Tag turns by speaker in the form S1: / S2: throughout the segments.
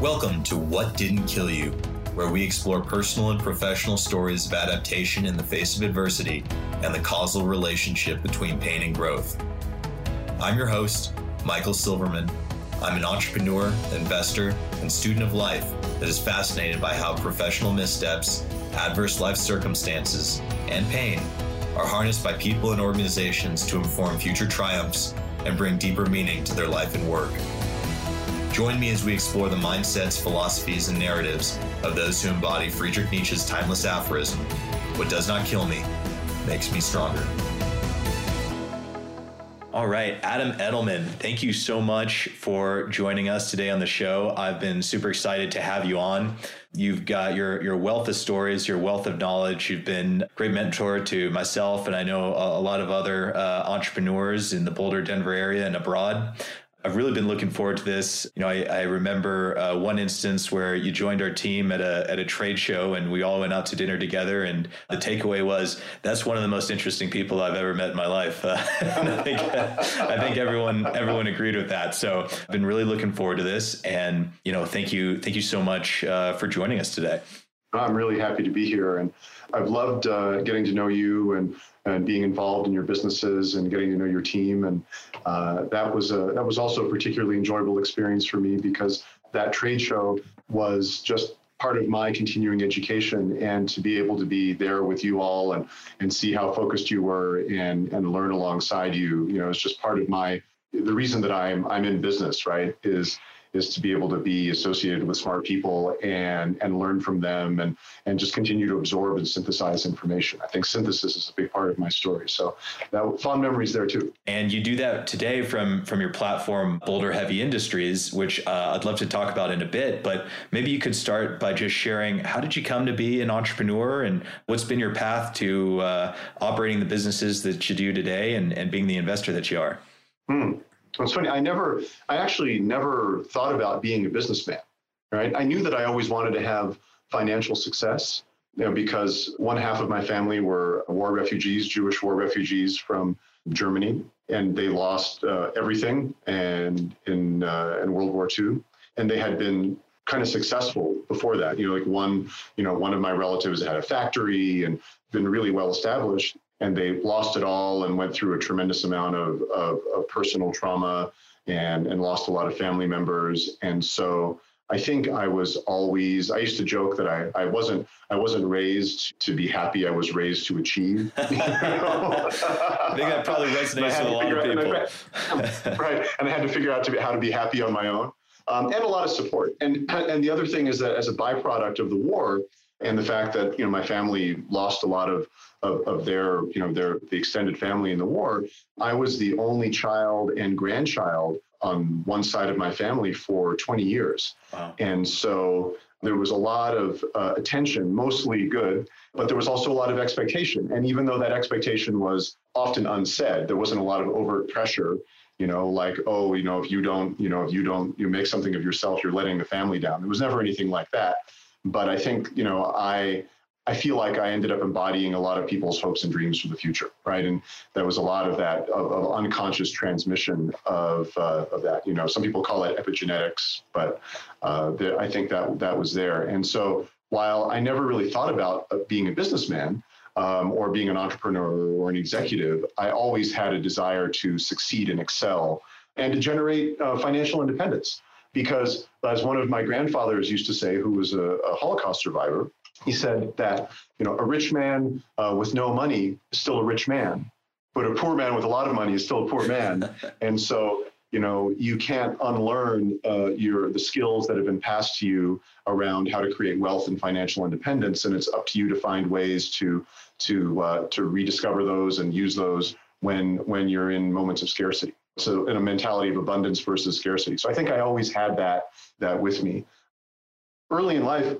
S1: Welcome to What Didn't Kill You, where we explore personal and professional stories of adaptation in the face of adversity and the causal relationship between pain and growth. I'm your host, Michael Silverman. I'm an entrepreneur, investor, and student of life that is fascinated by how professional missteps, adverse life circumstances, and pain are harnessed by people and organizations to inform future triumphs and bring deeper meaning to their life and work. Join me as we explore the mindsets, philosophies, and narratives of those who embody Friedrich Nietzsche's timeless aphorism What does not kill me makes me stronger. All right, Adam Edelman, thank you so much for joining us today on the show. I've been super excited to have you on. You've got your your wealth of stories, your wealth of knowledge. You've been a great mentor to myself, and I know a, a lot of other uh, entrepreneurs in the Boulder, Denver area and abroad. I've really been looking forward to this. You know, I, I remember uh, one instance where you joined our team at a at a trade show, and we all went out to dinner together. And the takeaway was that's one of the most interesting people I've ever met in my life. Uh, I think I think everyone everyone agreed with that. So I've been really looking forward to this, and you know, thank you thank you so much uh, for joining us today.
S2: I'm really happy to be here, and I've loved uh, getting to know you and and being involved in your businesses and getting to know your team. And uh, that was a that was also a particularly enjoyable experience for me because that trade show was just part of my continuing education and to be able to be there with you all and and see how focused you were and and learn alongside you you know it's just part of my the reason that I'm I'm in business right is is to be able to be associated with smart people and and learn from them and and just continue to absorb and synthesize information. I think synthesis is a big part of my story. So that fond memories there too.
S1: And you do that today from from your platform Boulder Heavy Industries, which uh, I'd love to talk about in a bit. But maybe you could start by just sharing how did you come to be an entrepreneur and what's been your path to uh, operating the businesses that you do today and, and being the investor that you are.
S2: Hmm. It's funny. I never, I actually never thought about being a businessman. Right. I knew that I always wanted to have financial success. You know, because one half of my family were war refugees, Jewish war refugees from Germany, and they lost uh, everything and in uh, in World War II, and they had been kind of successful before that. You know, like one, you know, one of my relatives had a factory and been really well established, and they lost it all and went through a tremendous amount of, of, of, personal trauma and, and lost a lot of family members. And so I think I was always, I used to joke that I, I wasn't, I wasn't raised to be happy. I was raised to achieve. I think
S1: that probably resonates with a lot of people.
S2: And I, right. And I had to figure out to be, how to be happy on my own. Um, and a lot of support. And, and the other thing is that as a byproduct of the war, and the fact that you know my family lost a lot of, of, of their you know their the extended family in the war i was the only child and grandchild on one side of my family for 20 years. Wow. and so there was a lot of uh, attention mostly good but there was also a lot of expectation. And even though that expectation was often unsaid there wasn't a lot of overt pressure you know like oh you know if you don't you know if you don't you make something of yourself you're letting the family down. There was never anything like that but I think you know I I feel like I ended up embodying a lot of people's hopes and dreams for the future, right? And there was a lot of that of, of unconscious transmission of uh, of that. You know, some people call it epigenetics, but uh, the, I think that that was there. And so while I never really thought about uh, being a businessman. Um, or being an entrepreneur or an executive, I always had a desire to succeed and excel and to generate uh, financial independence because as one of my grandfathers used to say, who was a, a Holocaust survivor, he said that you know a rich man uh, with no money is still a rich man, but a poor man with a lot of money is still a poor man, and so you know you can't unlearn uh, your the skills that have been passed to you around how to create wealth and financial independence, and it's up to you to find ways to to uh, to rediscover those and use those when when you're in moments of scarcity. So in a mentality of abundance versus scarcity. So I think I always had that that with me. Early in life,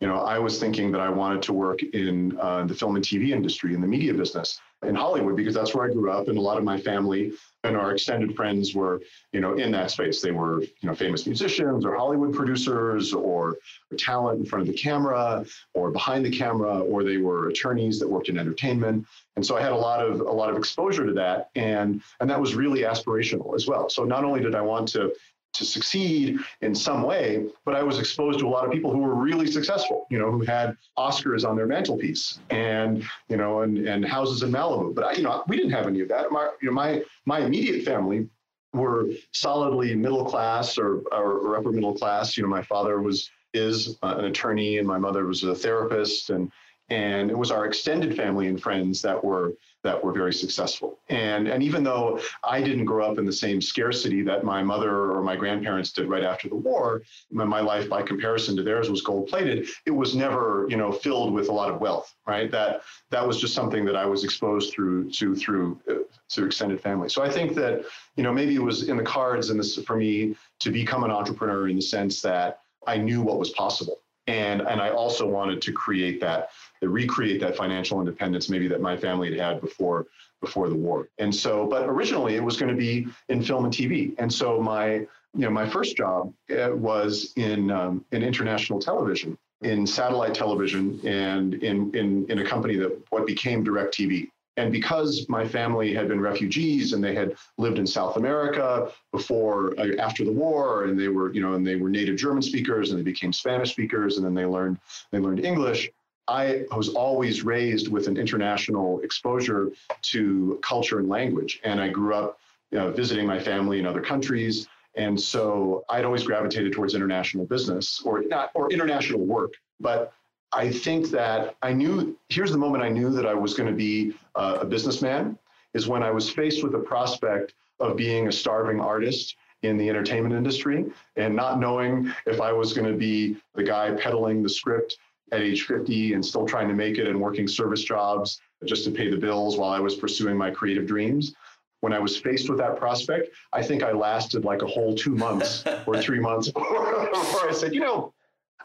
S2: you know, I was thinking that I wanted to work in uh, the film and TV industry, in the media business, in Hollywood, because that's where I grew up, and a lot of my family and our extended friends were, you know, in that space. They were, you know, famous musicians or Hollywood producers or talent in front of the camera or behind the camera, or they were attorneys that worked in entertainment. And so I had a lot of a lot of exposure to that, and and that was really aspirational as well. So not only did I want to to succeed in some way, but I was exposed to a lot of people who were really successful, you know, who had Oscars on their mantelpiece and, you know, and, and houses in Malibu. But, I, you know, we didn't have any of that. My, you know, my, my immediate family were solidly middle class or, or, or upper middle class. You know, my father was, is an attorney and my mother was a therapist and, and it was our extended family and friends that were that were very successful. And and even though I didn't grow up in the same scarcity that my mother or my grandparents did right after the war, my, my life by comparison to theirs was gold plated. It was never you know filled with a lot of wealth, right? That that was just something that I was exposed through to through uh, through extended family. So I think that you know maybe it was in the cards and this for me to become an entrepreneur in the sense that I knew what was possible. And, and I also wanted to create that that recreate that financial independence maybe that my family had had before before the war. And so, but originally it was going to be in film and TV. And so my you know my first job uh, was in um, in international television, in satellite television, and in in in a company that what became DirecTV. And because my family had been refugees and they had lived in South America before, uh, after the war, and they were, you know, and they were native German speakers, and they became Spanish speakers, and then they learned they learned English. I was always raised with an international exposure to culture and language. And I grew up you know, visiting my family in other countries. And so I'd always gravitated towards international business or not or international work. But I think that I knew here's the moment I knew that I was going to be uh, a businessman is when I was faced with the prospect of being a starving artist in the entertainment industry and not knowing if I was going to be the guy peddling the script at age 50 and still trying to make it and working service jobs just to pay the bills while I was pursuing my creative dreams. When I was faced with that prospect, I think I lasted like a whole two months or three months before I said, you know,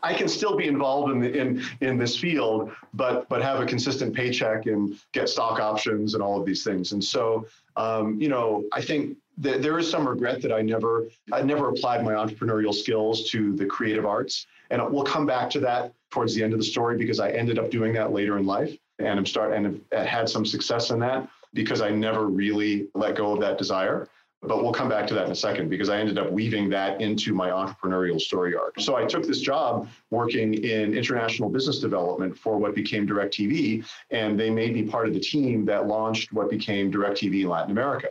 S2: I can still be involved in, the, in in this field, but but have a consistent paycheck and get stock options and all of these things. And so, um, you know, I think there is some regret that I never I never applied my entrepreneurial skills to the creative arts. And we'll come back to that towards the end of the story because I ended up doing that later in life and I'm start and have had some success in that because I never really let go of that desire. But we'll come back to that in a second because I ended up weaving that into my entrepreneurial story arc. So I took this job working in international business development for what became DirecTV, and they made me part of the team that launched what became DirecTV in Latin America.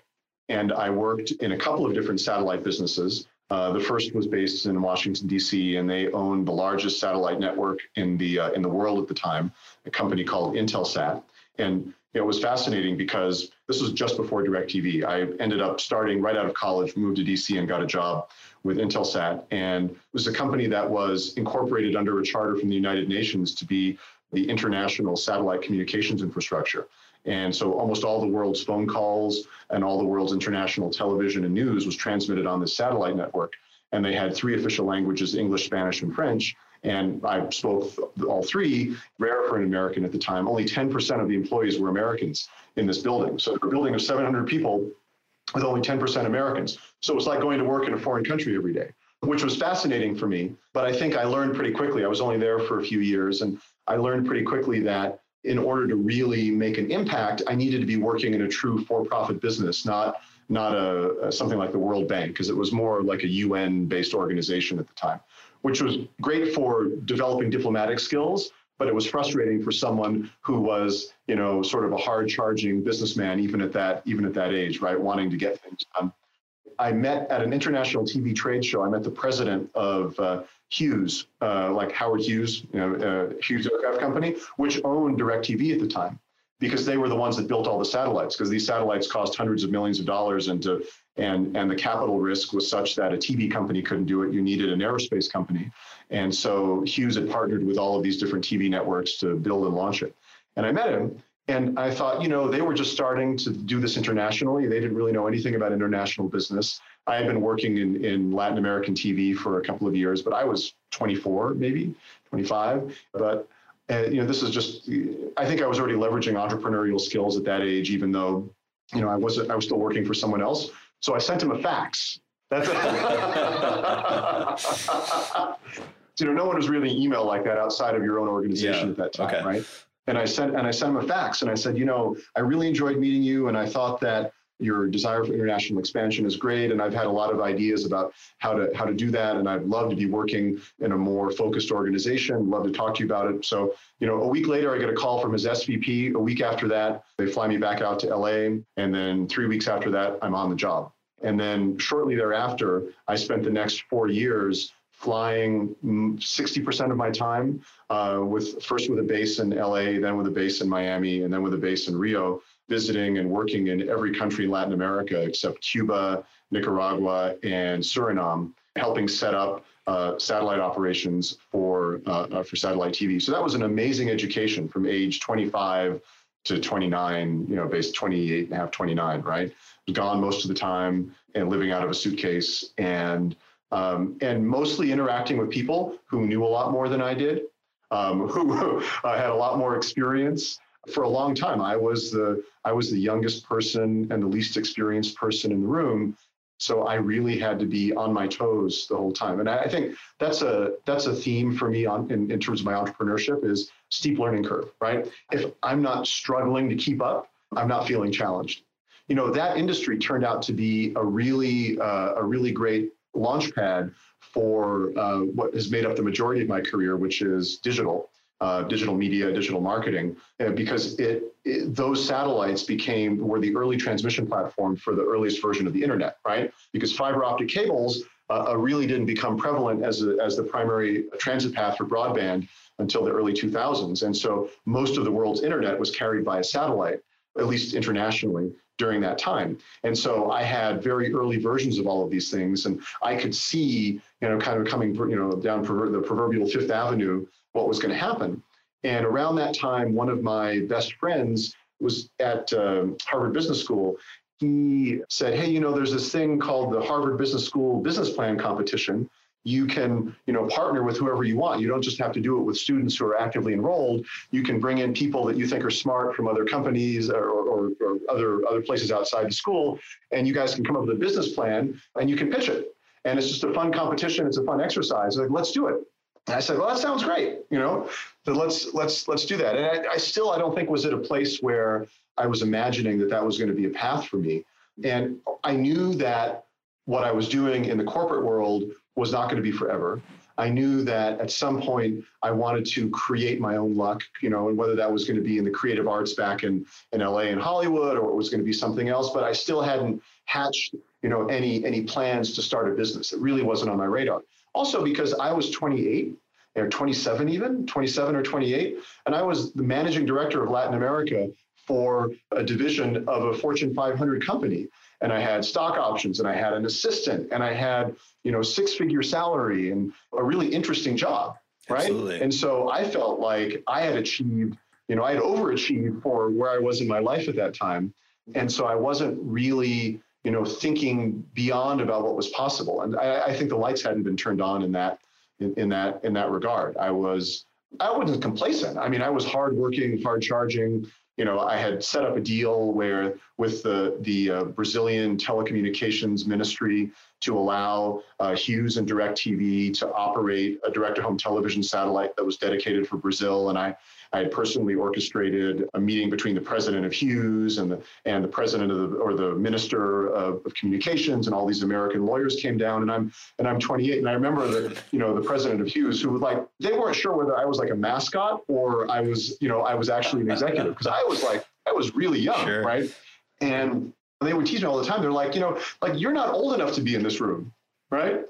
S2: And I worked in a couple of different satellite businesses. Uh, the first was based in Washington D.C. and they owned the largest satellite network in the uh, in the world at the time, a company called Intelsat. And it was fascinating because this was just before DirecTV. I ended up starting right out of college, moved to DC, and got a job with Intelsat. And it was a company that was incorporated under a charter from the United Nations to be the international satellite communications infrastructure. And so almost all the world's phone calls and all the world's international television and news was transmitted on this satellite network. And they had three official languages English, Spanish, and French. And I spoke all three, rare for an American at the time. Only 10% of the employees were Americans in this building. So a building of 700 people with only 10% Americans. So it's like going to work in a foreign country every day, which was fascinating for me. But I think I learned pretty quickly. I was only there for a few years, and I learned pretty quickly that in order to really make an impact, I needed to be working in a true for-profit business, not not a, a something like the World Bank, because it was more like a UN-based organization at the time, which was great for developing diplomatic skills, but it was frustrating for someone who was, you know, sort of a hard-charging businessman, even at that even at that age, right, wanting to get things done. I met at an international TV trade show. I met the president of uh, Hughes, uh, like Howard Hughes, you know, uh, Hughes Aircraft Company, which owned DirecTV at the time, because they were the ones that built all the satellites. Because these satellites cost hundreds of millions of dollars, and to, and and the capital risk was such that a TV company couldn't do it. You needed an aerospace company, and so Hughes had partnered with all of these different TV networks to build and launch it. And I met him, and I thought, you know, they were just starting to do this internationally. They didn't really know anything about international business. I had been working in, in Latin American TV for a couple of years, but I was 24, maybe 25. But uh, you know, this is just. I think I was already leveraging entrepreneurial skills at that age, even though, you know, I wasn't. I was still working for someone else. So I sent him a fax. That's. you know, no one was really email like that outside of your own organization yeah. at that time, okay. right? And I sent and I sent him a fax, and I said, you know, I really enjoyed meeting you, and I thought that your desire for international expansion is great, and I've had a lot of ideas about how to how to do that. And I'd love to be working in a more focused organization. Love to talk to you about it. So, you know, a week later, I get a call from his SVP. A week after that, they fly me back out to LA, and then three weeks after that, I'm on the job. And then shortly thereafter, I spent the next four years flying 60% of my time uh, with first with a base in LA, then with a base in Miami, and then with a base in Rio, visiting and working in every country in Latin America except Cuba, Nicaragua, and Suriname, helping set up uh, satellite operations for uh, uh for satellite TV. So that was an amazing education from age 25 to 29, you know, based 28 and a half, 29, right? Gone most of the time and living out of a suitcase and um, and mostly interacting with people who knew a lot more than I did, um, who uh, had a lot more experience. For a long time, I was the I was the youngest person and the least experienced person in the room, so I really had to be on my toes the whole time. And I think that's a that's a theme for me on in, in terms of my entrepreneurship is steep learning curve, right? If I'm not struggling to keep up, I'm not feeling challenged. You know, that industry turned out to be a really uh, a really great launch pad for uh, what has made up the majority of my career, which is digital, uh, digital media, digital marketing, uh, because it, it, those satellites became were the early transmission platform for the earliest version of the internet, right? Because fiber optic cables uh, uh, really didn't become prevalent as a, as the primary transit path for broadband until the early 2000s, and so most of the world's internet was carried by a satellite, at least internationally during that time. And so I had very early versions of all of these things, and I could see, you know, kind of coming, you know, down the proverbial Fifth Avenue, what was going to happen. And around that time, one of my best friends was at um, Harvard Business School. He said, "Hey, you know, there's this thing called the Harvard Business School Business Plan Competition." You can you know partner with whoever you want. You don't just have to do it with students who are actively enrolled. You can bring in people that you think are smart from other companies or, or, or other other places outside the school and you guys can come up with a business plan and you can pitch it. And it's just a fun competition. It's a fun exercise. Like let's do it. And i said well that sounds great you know? So let's let's let's do that. And I, I still i don't think was at a place where i was imagining that that was going to be a path for me. And i knew that what i was doing in the corporate world was not going to be forever. I knew that at some point I wanted to create my own luck, you know, and whether that was going to be in the creative arts back in, in LA and Hollywood or it was going to be something else, but I still hadn't hatched, you know, any any plans to start a business. It really wasn't on my radar. Also because I was 28 or 27 even, 27 or 28, and I was the managing director of Latin America for a division of a Fortune 500 company and I had stock options and I had an assistant and I had, you know, six figure salary and a really interesting job. Right. Absolutely. And so I felt like I had achieved, you know, I had overachieved for where I was in my life at that time. And so I wasn't really, you know, thinking beyond about what was possible. And I, I think the lights hadn't been turned on in that, in, in that, in that regard. I was, I wasn't complacent. I mean, I was hardworking, hard charging, you know, I had set up a deal where with the the uh, Brazilian telecommunications ministry to allow uh, Hughes and DirecTV to operate a direct-to-home television satellite that was dedicated for Brazil, and I I had personally orchestrated a meeting between the president of Hughes and the and the president of the or the minister of, of, communications and all these American lawyers came down and I'm and I'm 28 and I remember that you know the president of Hughes who was like they weren't sure whether I was like a mascot or I was you know I was actually an executive because I was like I was really young sure. right and they would teach me all the time they're like you know like you're not old enough to be in this room right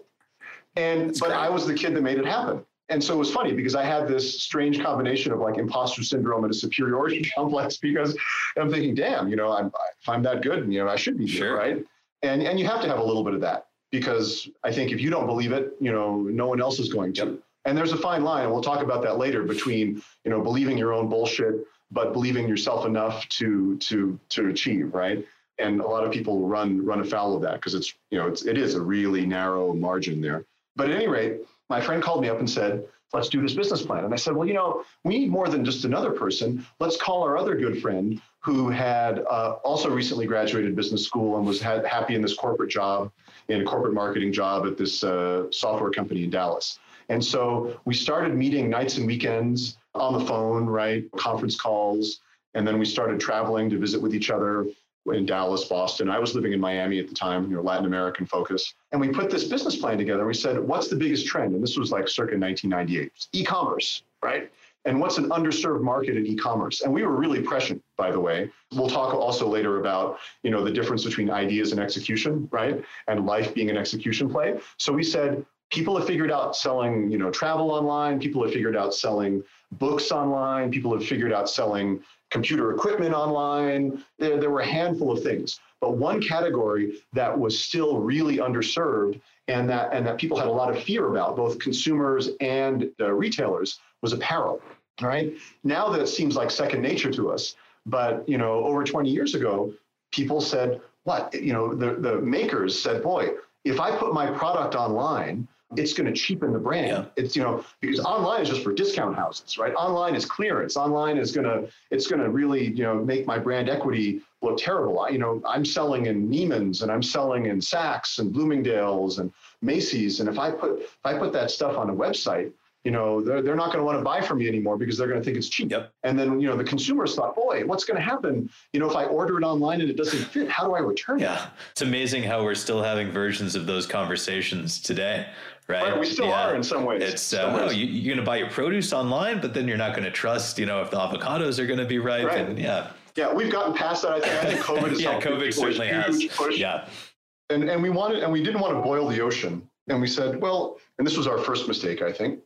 S2: and That's but great. I was the kid that made it happen and so it was funny because I had this strange combination of like imposter syndrome and a superiority complex because I'm thinking, damn, you know, I'm, if I'm that good, you know, I should be sure. here, right? And and you have to have a little bit of that because I think if you don't believe it, you know, no one else is going to. Yep. And there's a fine line, and we'll talk about that later between you know believing your own bullshit, but believing yourself enough to to to achieve, right? And a lot of people run run afoul of that because it's you know it's it is a really narrow margin there. But at any rate, my friend called me up and said, let's do this business plan. And I said, well, you know, we need more than just another person. Let's call our other good friend who had uh, also recently graduated business school and was happy in this corporate job, in a corporate marketing job at this uh, software company in Dallas. And so we started meeting nights and weekends on the phone, right? Conference calls. And then we started traveling to visit with each other. In Dallas, Boston. I was living in Miami at the time, you know, Latin American focus. And we put this business plan together. We said, what's the biggest trend? And this was like circa 1998, e-commerce, right? And what's an underserved market in e-commerce? And we were really prescient, by the way. We'll talk also later about, you know, the difference between ideas and execution, right? And life being an execution play. So we said, people have figured out selling, you know, travel online. People have figured out selling books online. People have figured out selling computer equipment online. There, there were a handful of things. But one category that was still really underserved and that, and that people had a lot of fear about, both consumers and uh, retailers, was apparel. Right. Now that seems like second nature to us. But you know, over 20 years ago, people said, what? You know, the, the makers said, boy, if I put my product online, it's going to cheapen the brand. Yeah. It's you know because online is just for discount houses, right? Online is clearance. Online is going to it's going to really you know make my brand equity look terrible. I, you know I'm selling in Neiman's and I'm selling in Saks and Bloomingdale's and Macy's, and if I put if I put that stuff on a website, you know, they're, they're not going to want to buy from me anymore because they're going to think it's cheap.
S1: Yep.
S2: And then, you know, the consumers thought, boy, what's going to happen? You know, if I order it online and it doesn't fit, how do I return
S1: yeah.
S2: it?
S1: Yeah. It's amazing how we're still having versions of those conversations today. Right.
S2: right we still yeah. are in some ways.
S1: It's uh, ways. you, you're going to buy your produce online, but then you're not going to trust, you know, if the avocados are going to be right.
S2: right.
S1: And, yeah.
S2: Yeah, we've gotten past that. I think, I think COVID has
S1: yeah, COVID certainly has.
S2: Push.
S1: Yeah.
S2: And and we wanted and we didn't want to boil the ocean. And we said, well, and this was our first mistake, I think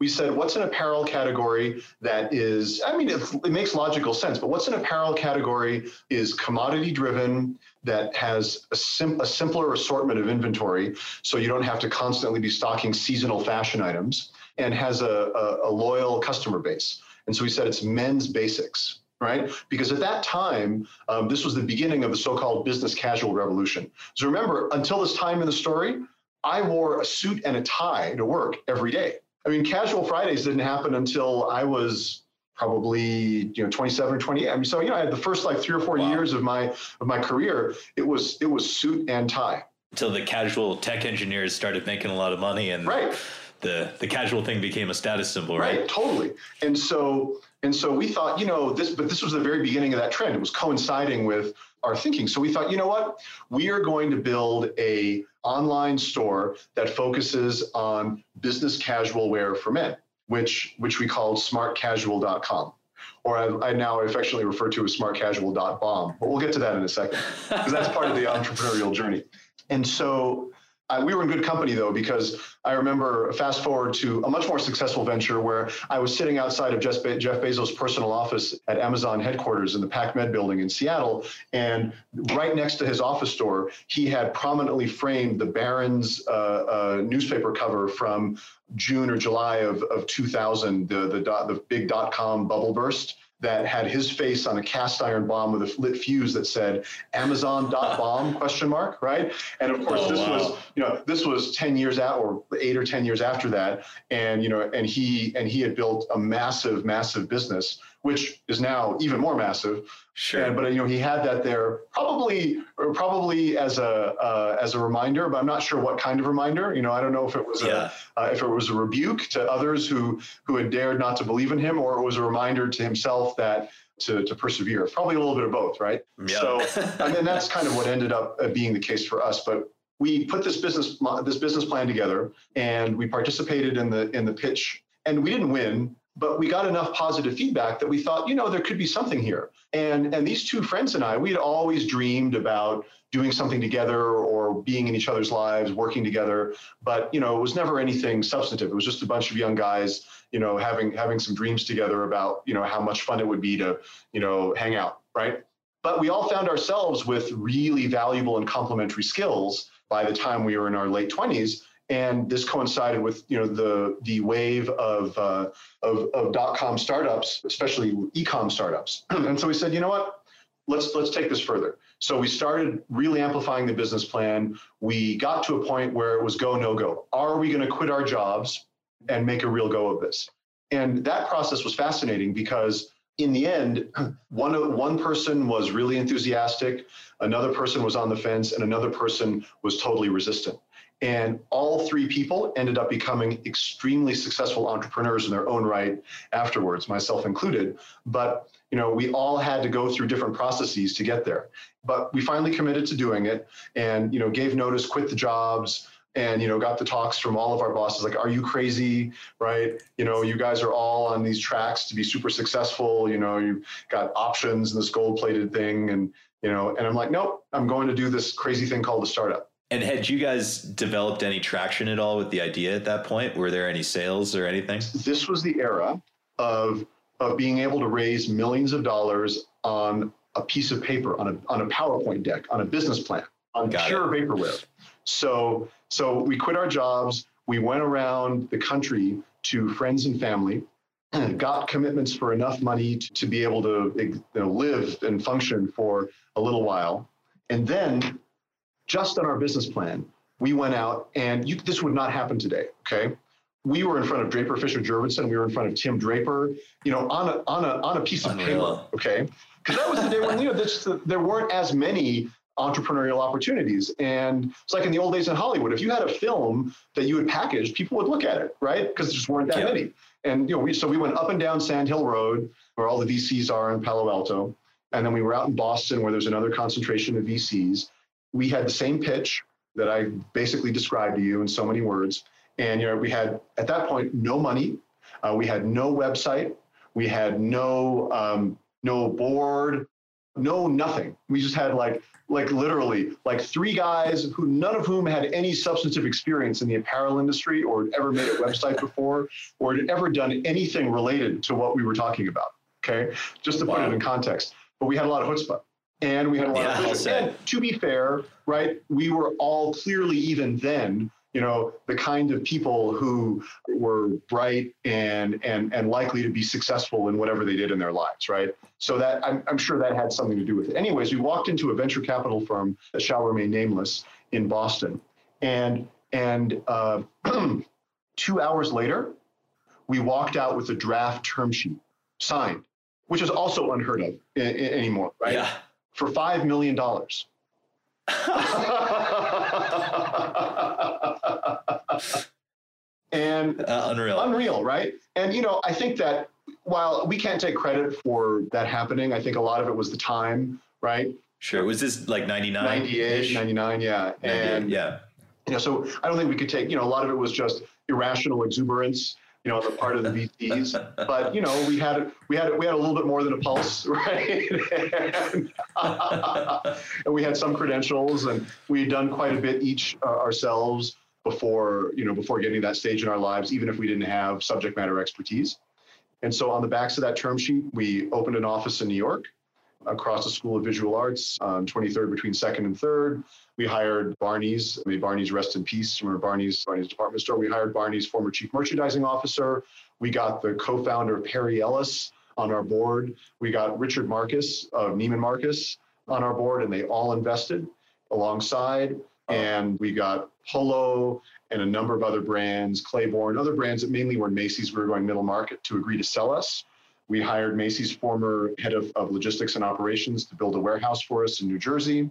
S2: we said, what's an apparel category that is, I mean, it, it makes logical sense, but what's an apparel category is commodity driven, that has a, sim- a simpler assortment of inventory, so you don't have to constantly be stocking seasonal fashion items, and has a, a, a loyal customer base. And so we said it's men's basics, right? Because at that time, um, this was the beginning of the so called business casual revolution. So remember, until this time in the story, I wore a suit and a tie to work every day. I mean, casual Fridays didn't happen until I was probably you know 27 or 28 i mean so you know i had the first like three or four wow. years of my of my career it was it was suit and tie.
S1: Until the casual tech engineers started making a lot of money and
S2: right.
S1: the the casual thing became a status symbol right,
S2: right totally. And so and so we thought you know this but this was the very beginning of that trend. It was coinciding with our thinking so we thought you know what we are going to build a online store that focuses on business casual wear for men, which, which we called smartcasual.com. Or I, I now affectionately refer to as smartcasual.bomb, but we'll get to that in a second because that's part of the entrepreneurial journey. And so uh, we were in good company though, because I remember fast forward to a much more successful venture where I was sitting outside of Jeff, Be- Jeff Bezos' personal office at Amazon headquarters in the PacMed building in Seattle. And right next to his office door, he had prominently framed the Barron's uh, uh, newspaper cover from June or July of, of 2000, the, the, dot, the big dot com bubble burst that had his face on a cast iron bomb with a lit fuse that said Amazon.bomb question mark, right? And of course, oh, this wow. was, you know, this was 10 years out or eight or 10 years after that. And, you know, and he and he had built a massive, massive business which is now even more massive.
S1: Sure.
S2: And, but you know, he had that there probably, probably as a uh, as a reminder, but I'm not sure what kind of reminder. You know, I don't know if it was yeah. a uh, if it was a rebuke to others who who had dared not to believe in him, or it was a reminder to himself that to, to persevere. Probably a little bit of both, right?
S1: Yeah.
S2: So, and then that's kind of what ended up uh, being the case for us. But we put this business this business plan together, and we participated in the in the pitch, and we didn't win but we got enough positive feedback that we thought, you know, there could be something here. And and these two friends and I, we had always dreamed about doing something together or being in each other's lives, working together. But you know, it was never anything substantive. It was just a bunch of young guys, you know, having having some dreams together about, you know, how much fun it would be to, you know, hang out, right? But we all found ourselves with really valuable and complementary skills by the time we were in our late 20s and this coincided with you know the the wave of uh, of, of dot com startups, especially e-com startups. and so we said, you know what, let's let's take this further. So we started really amplifying the business plan. We got to a point where it was go no go. Are we going to quit our jobs and make a real go of this? And that process was fascinating because in the end, one one person was really enthusiastic, another person was on the fence, and another person was totally resistant. And all three people ended up becoming extremely successful entrepreneurs in their own right afterwards, myself included. But you know, we all had to go through different processes to get there. But we finally committed to doing it and you know, gave notice, quit the jobs, and you know got the talks from all of our bosses like are you crazy? Right? You know you guys are all on these tracks to be super successful. You know you've got options and this gold plated thing. And you know and i'm like nope i'm going to do this crazy thing called a startup
S1: and had you guys developed any traction at all with the idea at that point were there any sales or anything
S2: this was the era of of being able to raise millions of dollars on a piece of paper on a on a powerpoint deck on a business plan on Got pure it. vaporware so so we quit our jobs. We went around the country to friends and family, got commitments for enough money to, to be able to you know, live and function for a little while. And then, just on our business plan, we went out and you, this would not happen today. Okay. We were in front of Draper Fisher Jurvetson. We were in front of Tim Draper, you know, on a, on a, on a piece of Unreal. paper. Okay. Because that was the day when, you know, this, there weren't as many entrepreneurial opportunities. And it's like in the old days in Hollywood, if you had a film that you had packaged, people would look at it, right? Because there just weren't that yeah. many. And you know, we so we went up and down Sand Hill Road, where all the VCs are in Palo Alto, and then we were out in Boston, where there's another concentration of VCs. We had the same pitch that I basically described to you in so many words. And you know, we had at that point no money, uh, we had no website, we had no um, no board, no nothing. We just had like like literally like three guys who none of whom had any substantive experience in the apparel industry or had ever made a website before or had ever done anything related to what we were talking about. Okay, just to wow. put it in context. But we had a lot of chutzpah and we had a lot yeah, of vision. And to be fair, right, we were all clearly even then you know the kind of people who were bright and and and likely to be successful in whatever they did in their lives right so that i'm, I'm sure that had something to do with it anyways we walked into a venture capital firm that shall remain nameless in boston and and uh, two hours later we walked out with a draft term sheet signed which is also unheard of I- I- anymore right yeah. For five million dollars and
S1: uh, unreal,
S2: unreal, right? And you know, I think that while we can't take credit for that happening, I think a lot of it was the time, right?
S1: Sure. Was this like 99?
S2: 98, 99, yeah. And
S1: yeah.
S2: You know, so I don't think we could take, you know, a lot of it was just irrational exuberance, you know, on the part of the VCs. but you know, we had we had we had a little bit more than a pulse, right? and, and, we had some credentials, and we had done quite a bit each uh, ourselves before you know before getting to that stage in our lives, even if we didn't have subject matter expertise. And so on the backs of that term sheet, we opened an office in New York across the School of Visual Arts on 23rd between 2nd and 3rd. We hired Barney's, may Barney's rest in peace, from Barney's, Barney's department store. We hired Barney's former chief merchandising officer. We got the co-founder Perry Ellis on our board. We got Richard Marcus of Neiman Marcus on our board, and they all invested alongside. And we got Polo and a number of other brands, Claiborne, other brands that mainly were Macy's. We were going middle market to agree to sell us. We hired Macy's former head of, of logistics and operations to build a warehouse for us in New Jersey.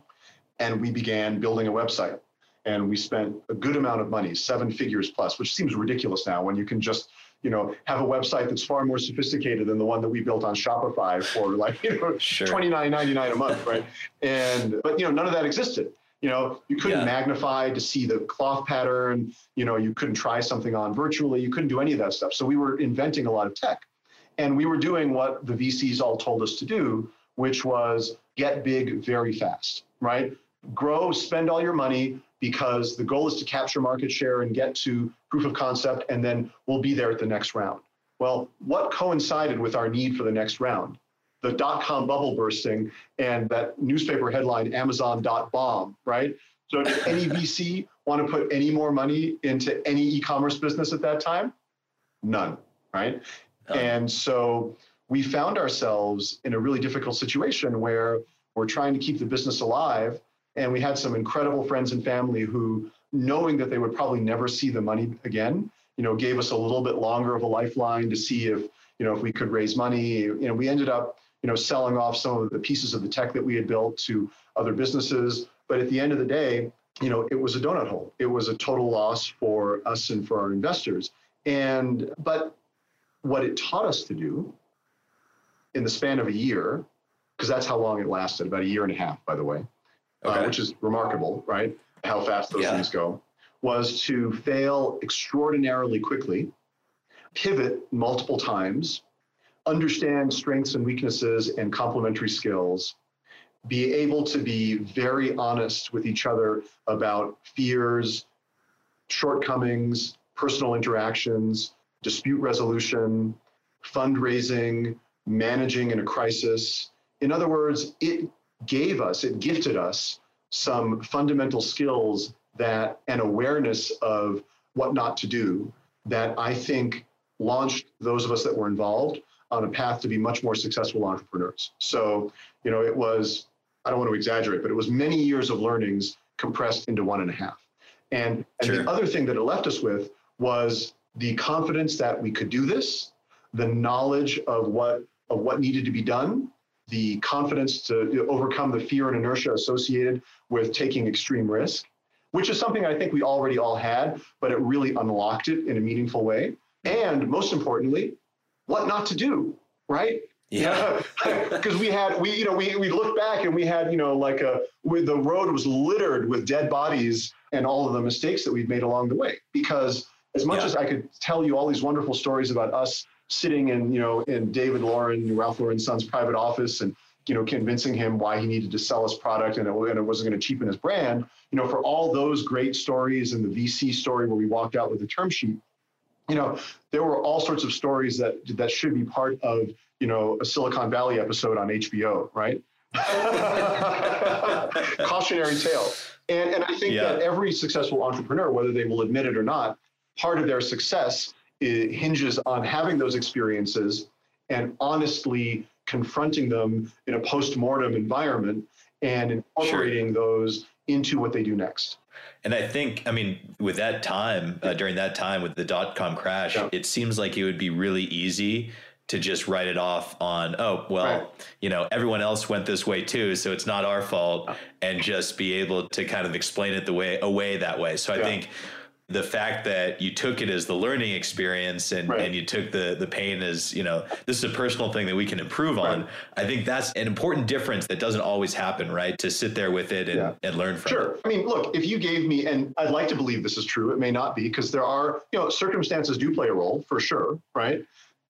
S2: And we began building a website. And we spent a good amount of money, seven figures plus, which seems ridiculous now when you can just you know, have a website that's far more sophisticated than the one that we built on Shopify for like, you know, sure. $29.99 a month, right? And, but, you know, none of that existed. You know, you couldn't yeah. magnify to see the cloth pattern. You know, you couldn't try something on virtually. You couldn't do any of that stuff. So we were inventing a lot of tech. And we were doing what the VCs all told us to do, which was get big very fast, right? Grow, spend all your money because the goal is to capture market share and get to proof of concept, and then we'll be there at the next round. Well, what coincided with our need for the next round? the dot com bubble bursting and that newspaper headline Amazon dot bomb, right? So did any VC want to put any more money into any e-commerce business at that time? None, right? And so we found ourselves in a really difficult situation where we're trying to keep the business alive. And we had some incredible friends and family who, knowing that they would probably never see the money again, you know, gave us a little bit longer of a lifeline to see if, you know, if we could raise money. You know, we ended up you know, selling off some of the pieces of the tech that we had built to other businesses. But at the end of the day, you know, it was a donut hole. It was a total loss for us and for our investors. And, but what it taught us to do in the span of a year, because that's how long it lasted, about a year and a half, by the way, uh, okay. uh, which is remarkable, right? How fast those yeah. things go, was to fail extraordinarily quickly, pivot multiple times, understand strengths and weaknesses and complementary skills, be able to be very honest with each other about fears, shortcomings, personal interactions, dispute resolution, fundraising, managing in a crisis. In other words, it gave us, it gifted us some fundamental skills that an awareness of what not to do that I think launched those of us that were involved on a path to be much more successful entrepreneurs. So, you know, it was, I don't want to exaggerate, but it was many years of learnings compressed into one and a half. And, and sure. the other thing that it left us with was the confidence that we could do this, the knowledge of what of what needed to be done, the confidence to overcome the fear and inertia associated with taking extreme risk, which is something I think we already all had, but it really unlocked it in a meaningful way. And most importantly, what not to do, right?
S1: Yeah.
S2: Because we had, we, you know, we, we looked back and we had, you know, like a, the road was littered with dead bodies and all of the mistakes that we'd made along the way. Because as much yeah. as I could tell you all these wonderful stories about us sitting in, you know, in David Lauren, Ralph Lauren's son's private office and, you know, convincing him why he needed to sell his product and it, and it wasn't going to cheapen his brand, you know, for all those great stories and the VC story where we walked out with a term sheet, you know, there were all sorts of stories that that should be part of, you know, a Silicon Valley episode on HBO, right? Cautionary tale. And, and I think yeah. that every successful entrepreneur, whether they will admit it or not, part of their success hinges on having those experiences and honestly confronting them in a post-mortem environment and incorporating sure. those into what they do next.
S1: And I think, I mean, with that time, uh, during that time with the dot com crash, yeah. it seems like it would be really easy to just write it off on, oh, well, right. you know, everyone else went this way too, so it's not our fault, and just be able to kind of explain it the way away that way. So I think the fact that you took it as the learning experience and, right. and you took the the pain as you know this is a personal thing that we can improve right. on i think that's an important difference that doesn't always happen right to sit there with it and, yeah. and learn from
S2: sure. it
S1: i
S2: mean look if you gave me and i'd like to believe this is true it may not be because there are you know circumstances do play a role for sure right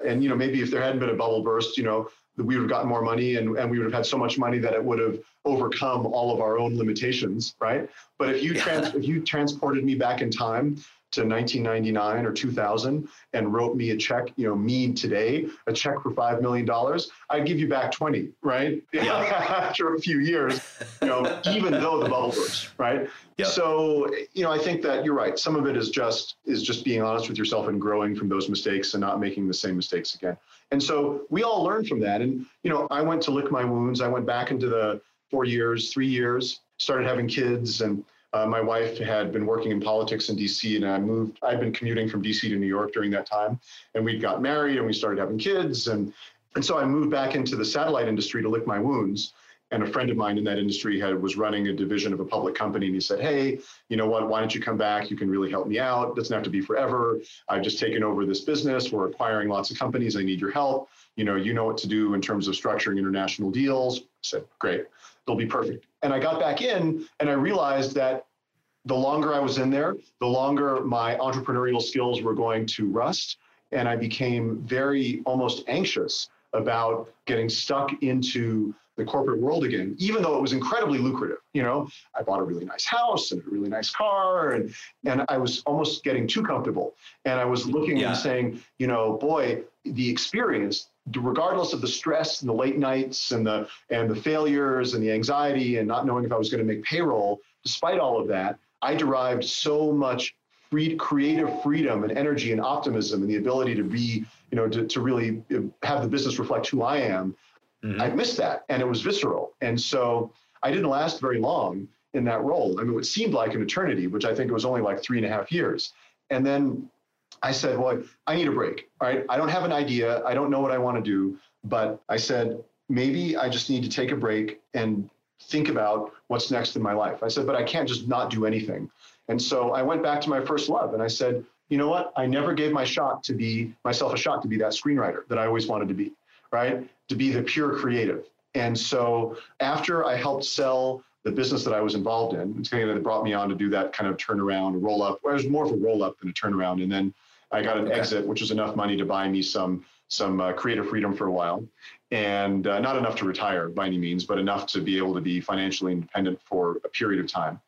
S2: and you know maybe if there hadn't been a bubble burst you know we would have gotten more money and, and we would have had so much money that it would have overcome all of our own limitations right but if you trans- if you transported me back in time to 1999 or 2000 and wrote me a check, you know, me today, a check for $5 million, I'd give you back 20, right? Yeah. After a few years, you know, even though the bubble burst, right? Yep. So, you know, I think that you're right. Some of it is just, is just being honest with yourself and growing from those mistakes and not making the same mistakes again. And so we all learn from that. And, you know, I went to lick my wounds. I went back into the four years, three years, started having kids and, uh, my wife had been working in politics in DC, and I moved. I'd been commuting from DC to New York during that time, and we got married and we started having kids, and and so I moved back into the satellite industry to lick my wounds. And a friend of mine in that industry had was running a division of a public company, and he said, "Hey, you know what? Why don't you come back? You can really help me out. It doesn't have to be forever. I've just taken over this business. We're acquiring lots of companies. I need your help. You know, you know what to do in terms of structuring international deals." I said, "Great." They'll be perfect. And I got back in and I realized that the longer I was in there, the longer my entrepreneurial skills were going to rust. And I became very almost anxious about getting stuck into the corporate world again, even though it was incredibly lucrative. You know, I bought a really nice house and a really nice car, and and I was almost getting too comfortable. And I was looking yeah. and saying, you know, boy, the experience, regardless of the stress and the late nights and the and the failures and the anxiety and not knowing if I was going to make payroll, despite all of that, I derived so much free, creative freedom and energy and optimism and the ability to be, you know, to, to really have the business reflect who I am. Mm-hmm. I missed that and it was visceral. And so I didn't last very long in that role. I mean, it seemed like an eternity, which I think it was only like three and a half years. And then I said, well, I need a break. All right. I don't have an idea. I don't know what I want to do. But I said, maybe I just need to take a break and think about what's next in my life. I said, but I can't just not do anything. And so I went back to my first love and I said, you know what? I never gave my shot to be myself a shot to be that screenwriter that I always wanted to be, right? To be the pure creative. And so after I helped sell the business that I was involved in, it's kind of that brought me on to do that kind of turnaround, roll up. It was more of a roll up than a turnaround. And then I got an okay. exit, which was enough money to buy me some some uh, creative freedom for a while, and uh, not enough to retire by any means, but enough to be able to be financially independent for a period of time.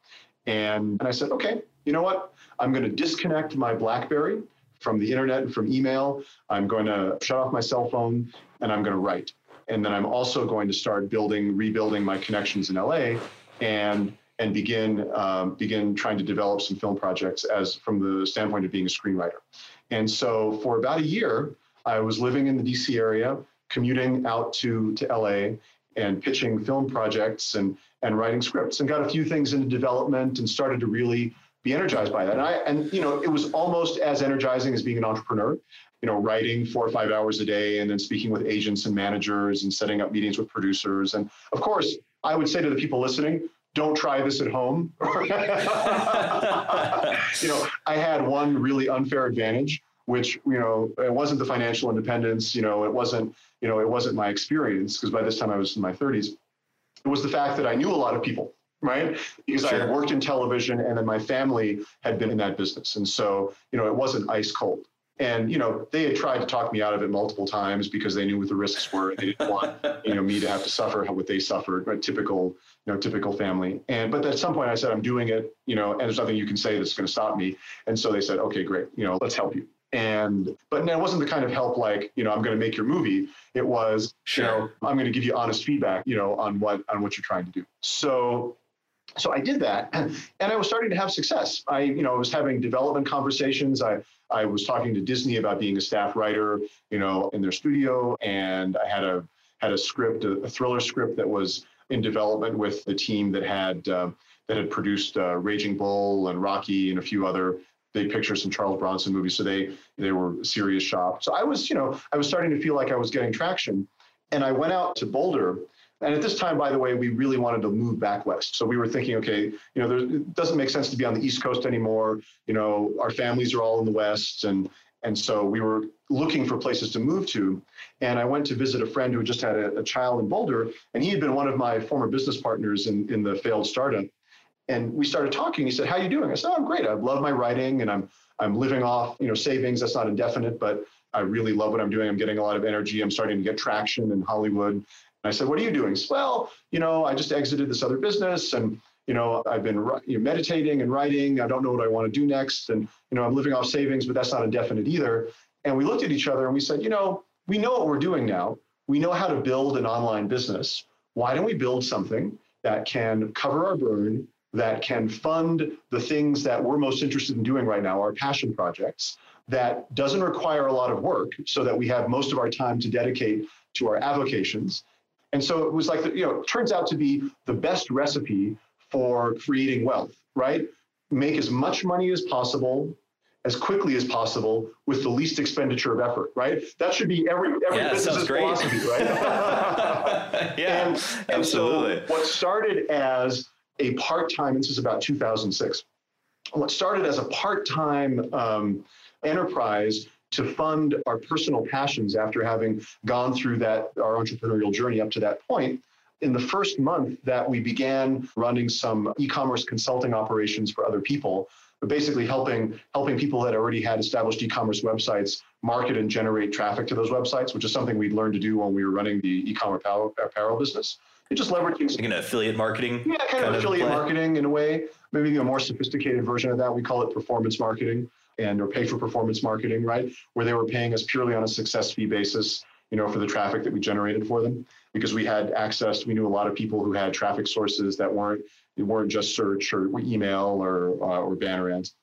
S2: And, and I said, okay, you know what? I'm going to disconnect my BlackBerry from the internet and from email. I'm going to shut off my cell phone and I'm going to write. And then I'm also going to start building, rebuilding my connections in LA and and begin um, begin trying to develop some film projects as from the standpoint of being a screenwriter. And so for about a year, I was living in the DC area, commuting out to to LA and pitching film projects and and writing scripts and got a few things into development and started to really be energized by that. And I and you know it was almost as energizing as being an entrepreneur. You know, writing four or five hours a day and then speaking with agents and managers and setting up meetings with producers. And of course, I would say to the people listening, don't try this at home. you know, I had one really unfair advantage, which, you know, it wasn't the financial independence, you know, it wasn't, you know, it wasn't my experience because by this time I was in my 30s. It was the fact that I knew a lot of people right? Because sure. I had worked in television and then my family had been in that business. And so, you know, it wasn't ice cold. And, you know, they had tried to talk me out of it multiple times because they knew what the risks were. They didn't want, you know, me to have to suffer what they suffered, but typical, you know, typical family. And, but at some point I said, I'm doing it, you know, and there's nothing you can say that's going to stop me. And so they said, okay, great. You know, let's help you. And, but it wasn't the kind of help like, you know, I'm going to make your movie. It was, sure. you know, I'm going to give you honest feedback, you know, on what, on what you're trying to do. So so I did that, and, I was starting to have success. I, you know, I was having development conversations. I, I was talking to Disney about being a staff writer, you know, in their studio, and I had a had a script, a, a thriller script that was in development with the team that had uh, that had produced uh, Raging Bull and Rocky and a few other big pictures and Charles Bronson movies. So they they were serious shop. So I was, you know, I was starting to feel like I was getting traction, and I went out to Boulder and at this time, by the way, we really wanted to move back west. So we were thinking, okay, you know, there, it doesn't make sense to be on the East Coast anymore. You know, our families are all in the West, and and so we were looking for places to move to. And I went to visit a friend who had just had a, a child in Boulder, and he had been one of my former business partners in in the failed startup. And we started talking. He said, "How are you doing?" I said, oh, "I'm great. I love my writing, and I'm I'm living off you know savings. That's not indefinite, but I really love what I'm doing. I'm getting a lot of energy. I'm starting to get traction in Hollywood. And I said, what are you doing? Said, well, you know, I just exited this other business and, you know, I've been meditating and writing. I don't know what I want to do next. And, you know, I'm living off savings, but that's not indefinite either. And we looked at each other and we said, you know, we know what we're doing now. We know how to build an online business. Why don't we build something that can cover our burn, that can fund the things that we're most interested in doing right now, our passion projects, that doesn't require a lot of work so that we have most of our time to dedicate to our avocations and so it was like, the, you know, turns out to be the best recipe for creating wealth, right? Make as much money as possible, as quickly as possible, with the least expenditure of effort, right? That should be every every yeah, business's philosophy, right?
S1: yeah, and, and absolutely.
S2: So what started as a part-time, this is about 2006. What started as a part-time um, enterprise to fund our personal passions after having gone through that our entrepreneurial journey up to that point in the first month that we began running some e-commerce consulting operations for other people but basically helping helping people that already had established e-commerce websites market and generate traffic to those websites which is something we'd learned to do when we were running the e-commerce apparel business. It just leveraging
S1: like an affiliate marketing
S2: yeah kind, kind of affiliate marketing in a way maybe a more sophisticated version of that. We call it performance marketing and or pay for performance marketing, right? Where they were paying us purely on a success fee basis, you know, for the traffic that we generated for them, because we had access. We knew a lot of people who had traffic sources that weren't weren't just search or email or uh, or banner ads.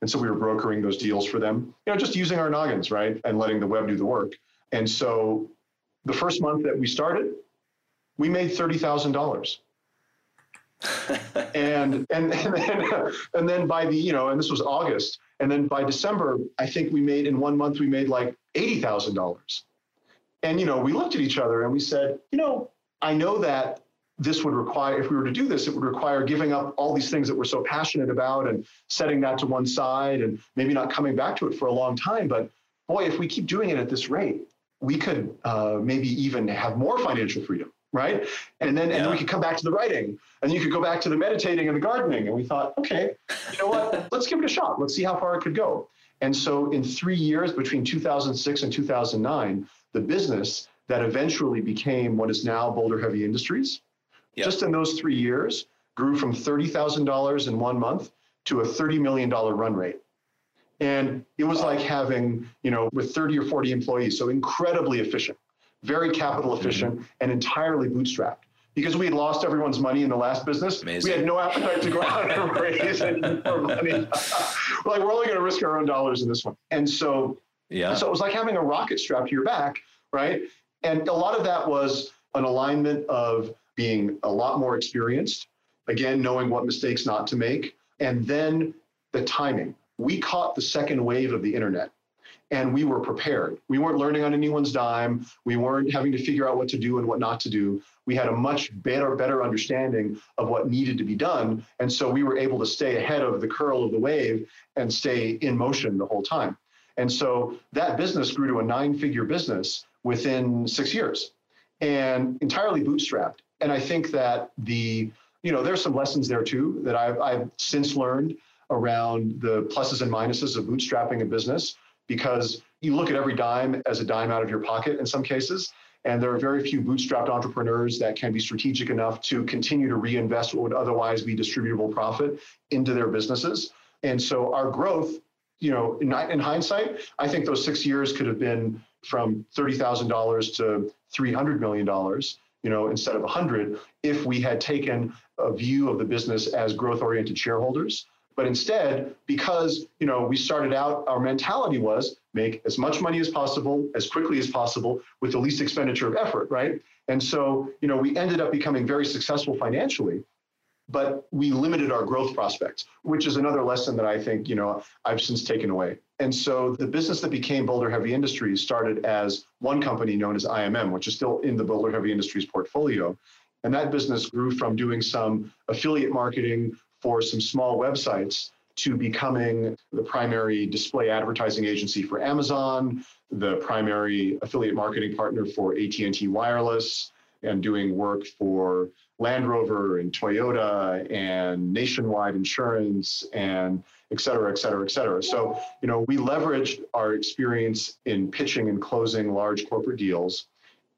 S2: And so we were brokering those deals for them, you know, just using our noggins, right, and letting the web do the work. And so, the first month that we started, we made thirty thousand dollars. and and and then, and then by the you know, and this was August, and then by December, I think we made in one month, we made like $80,000. And, you know, we looked at each other and we said, you know, I know that this would require, if we were to do this, it would require giving up all these things that we're so passionate about and setting that to one side and maybe not coming back to it for a long time. But boy, if we keep doing it at this rate, we could uh, maybe even have more financial freedom, right? And then, yeah. and then we could come back to the writing, and you could go back to the meditating and the gardening. And we thought, okay, you know what? Let's give it a shot. Let's see how far it could go. And so, in three years between 2006 and 2009, the business that eventually became what is now Boulder Heavy Industries, yep. just in those three years, grew from $30,000 in one month to a $30 million run rate. And it was like having, you know, with 30 or 40 employees, so incredibly efficient, very capital mm-hmm. efficient, mm-hmm. and entirely bootstrapped. Because we had lost everyone's money in the last business, Amazing. we had no appetite to go out and raise any more money. we're like, we're only going to risk our own dollars in this one. And so, yeah. So it was like having a rocket strapped to your back, right? And a lot of that was an alignment of being a lot more experienced, again, knowing what mistakes not to make, and then the timing we caught the second wave of the internet and we were prepared. We weren't learning on anyone's dime. We weren't having to figure out what to do and what not to do. We had a much better, better understanding of what needed to be done. And so we were able to stay ahead of the curl of the wave and stay in motion the whole time. And so that business grew to a nine figure business within six years and entirely bootstrapped. And I think that the, you know, there's some lessons there too that I've, I've since learned around the pluses and minuses of bootstrapping a business because you look at every dime as a dime out of your pocket in some cases. And there are very few bootstrapped entrepreneurs that can be strategic enough to continue to reinvest what would otherwise be distributable profit into their businesses. And so our growth, you know, in, in hindsight, I think those six years could have been from $30,000 to $300 million, you know, instead of 100 if we had taken a view of the business as growth oriented shareholders but instead, because you know we started out, our mentality was make as much money as possible, as quickly as possible, with the least expenditure of effort, right? And so you know we ended up becoming very successful financially, but we limited our growth prospects, which is another lesson that I think you know I've since taken away. And so the business that became Boulder Heavy Industries started as one company known as IMM, which is still in the Boulder Heavy Industries portfolio. And that business grew from doing some affiliate marketing for some small websites to becoming the primary display advertising agency for Amazon, the primary affiliate marketing partner for AT&T Wireless, and doing work for Land Rover and Toyota and Nationwide Insurance and et cetera, et cetera, et cetera. So, you know, we leveraged our experience in pitching and closing large corporate deals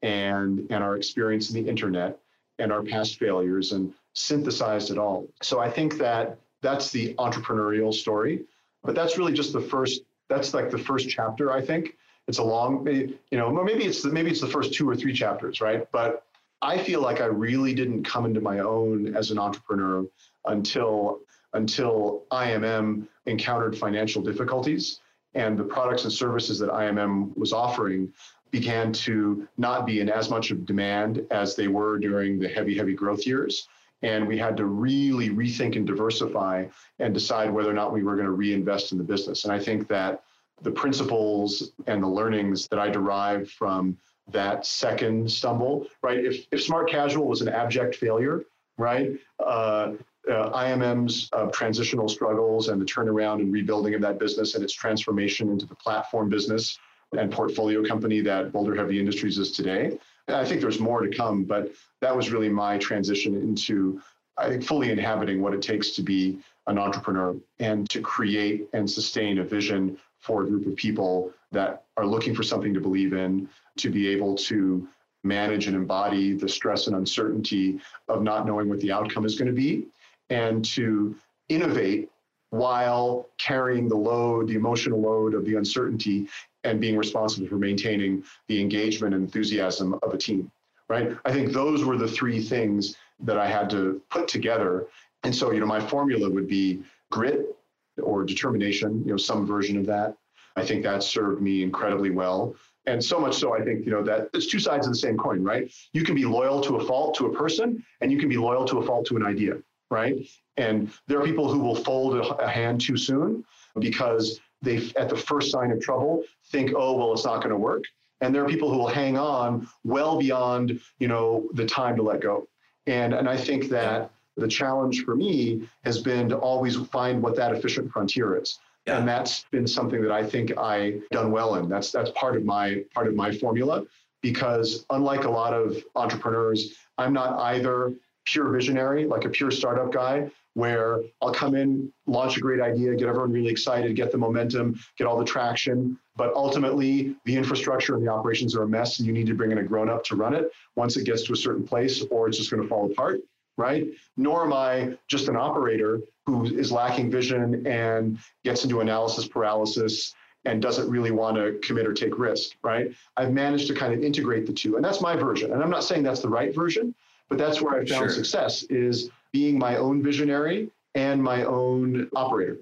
S2: and, and our experience in the internet and our past failures and synthesized it all. So I think that that's the entrepreneurial story, but that's really just the first. That's like the first chapter. I think it's a long, you know, maybe it's the, maybe it's the first two or three chapters, right? But I feel like I really didn't come into my own as an entrepreneur until until IMM encountered financial difficulties and the products and services that IMM was offering began to not be in as much of demand as they were during the heavy, heavy growth years. And we had to really rethink and diversify and decide whether or not we were going to reinvest in the business. And I think that the principles and the learnings that I derived from that second stumble, right? If, if smart casual was an abject failure, right? Uh, uh, IMM's uh, transitional struggles and the turnaround and rebuilding of that business and its transformation into the platform business and portfolio company that Boulder Heavy Industries is today. I think there's more to come, but that was really my transition into, I think, fully inhabiting what it takes to be an entrepreneur and to create and sustain a vision for a group of people that are looking for something to believe in, to be able to manage and embody the stress and uncertainty of not knowing what the outcome is going to be, and to innovate while carrying the load, the emotional load of the uncertainty and being responsible for maintaining the engagement and enthusiasm of a team, right? I think those were the three things that I had to put together. And so, you know, my formula would be grit or determination, you know, some version of that. I think that served me incredibly well. And so much so, I think, you know, that it's two sides of the same coin, right? You can be loyal to a fault to a person, and you can be loyal to a fault to an idea, right? And there are people who will fold a hand too soon because they, at the first sign of trouble, think, oh, well, it's not going to work. And there are people who will hang on well beyond, you know, the time to let go. And, and I think that the challenge for me has been to always find what that efficient frontier is. Yeah. And that's been something that I think I done well in. That's that's part of my part of my formula because unlike a lot of entrepreneurs, I'm not either pure visionary, like a pure startup guy, where I'll come in, launch a great idea, get everyone really excited, get the momentum, get all the traction. But ultimately, the infrastructure and the operations are a mess, and you need to bring in a grown up to run it once it gets to a certain place, or it's just going to fall apart right? Nor am I just an operator who is lacking vision and gets into analysis paralysis and doesn't really want to commit or take risk, right? I've managed to kind of integrate the two. And that's my version. And I'm not saying that's the right version, but that's where I found sure. success is being my own visionary and my own operator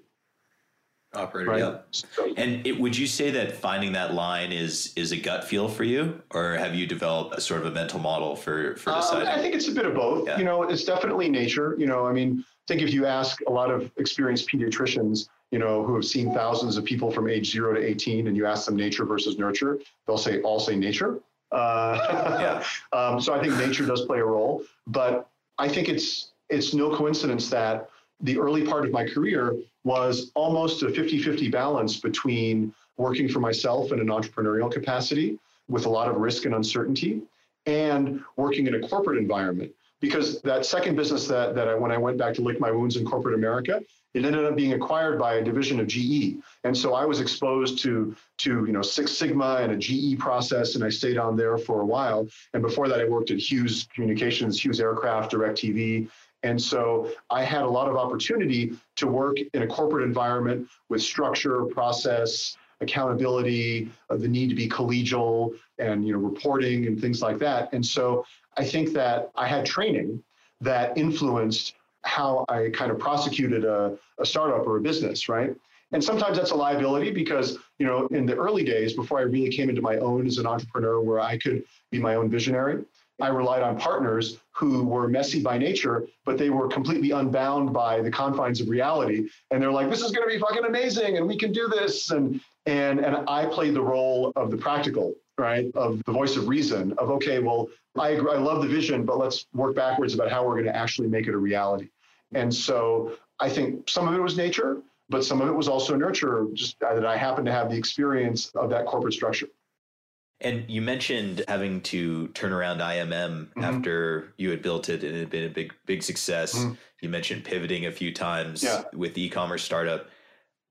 S1: operator. Right. Yeah. And it, would you say that finding that line is is a gut feel for you, or have you developed a sort of a mental model for for um, deciding?
S2: Um, I think it's a bit of both. Yeah. You know, it's definitely nature. You know, I mean, I think if you ask a lot of experienced pediatricians, you know, who have seen thousands of people from age zero to 18, and you ask them nature versus nurture, they'll say all say nature. Uh, yeah. um, so I think nature does play a role, but I think it's it's no coincidence that the early part of my career was almost a 50 50 balance between working for myself in an entrepreneurial capacity with a lot of risk and uncertainty and working in a corporate environment. Because that second business that, that I, when I went back to lick my wounds in corporate America, it ended up being acquired by a division of GE. And so I was exposed to, to you know, Six Sigma and a GE process, and I stayed on there for a while. And before that, I worked at Hughes Communications, Hughes Aircraft, DirecTV, and so I had a lot of opportunity to work in a corporate environment with structure, process, accountability, uh, the need to be collegial and you know reporting and things like that. And so I think that I had training that influenced how I kind of prosecuted a, a startup or a business, right? And sometimes that's a liability because, you know, in the early days before I really came into my own as an entrepreneur where I could be my own visionary, I relied on partners who were messy by nature, but they were completely unbound by the confines of reality. And they're like, this is going to be fucking amazing and we can do this. And, and, and I played the role of the practical, right? Of the voice of reason of, okay, well, I, agree, I love the vision, but let's work backwards about how we're going to actually make it a reality. And so I think some of it was nature, but some of it was also nurture, just uh, that I happened to have the experience of that corporate structure.
S1: And you mentioned having to turn around IMM mm-hmm. after you had built it and it had been a big, big success. Mm-hmm. You mentioned pivoting a few times yeah. with e-commerce startup.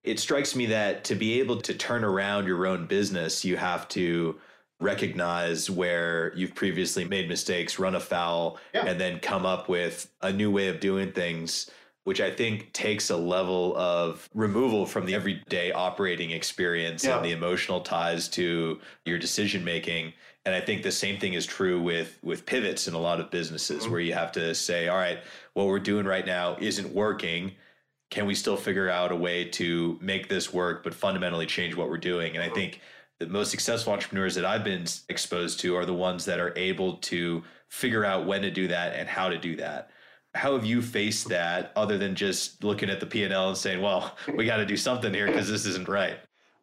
S1: It strikes me that to be able to turn around your own business, you have to recognize where you've previously made mistakes, run afoul, yeah. and then come up with a new way of doing things which I think takes a level of removal from the everyday operating experience yeah. and the emotional ties to your decision making. And I think the same thing is true with with pivots in a lot of businesses mm-hmm. where you have to say, all right, what we're doing right now isn't working. Can we still figure out a way to make this work, but fundamentally change what we're doing? And I mm-hmm. think the most successful entrepreneurs that I've been exposed to are the ones that are able to figure out when to do that and how to do that how have you faced that other than just looking at the P&L and saying, well, we got to do something here because this isn't right?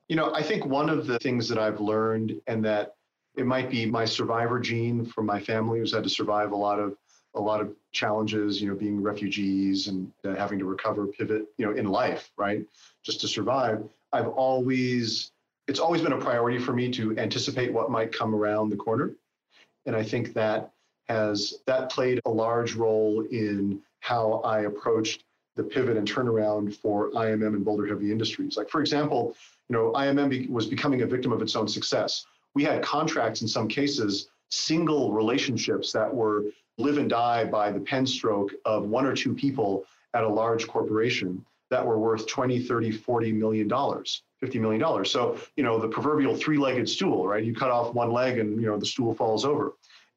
S2: You know, I think one of the things that I've learned and that it might be my survivor gene from my family who's had to survive a lot of a lot of challenges, you know, being refugees and uh, having to recover, pivot, you know, in life, right? Just to survive. I've always it's always been a priority for me to anticipate what might come around the corner. And I think that has that played a large role in how I approached the pivot and turnaround for IMM and Boulder Heavy Industries. Like, for example, you know, IMM be, was becoming a victim of its own success. We had contracts in some cases, single relationships that were live and die by the pen stroke of one or two people at a large corporation that were worth 20, 30, 40 million dollars, 50 million dollars. So, you know, the proverbial three-legged stool, right? You cut off one leg and, you know, the stool falls over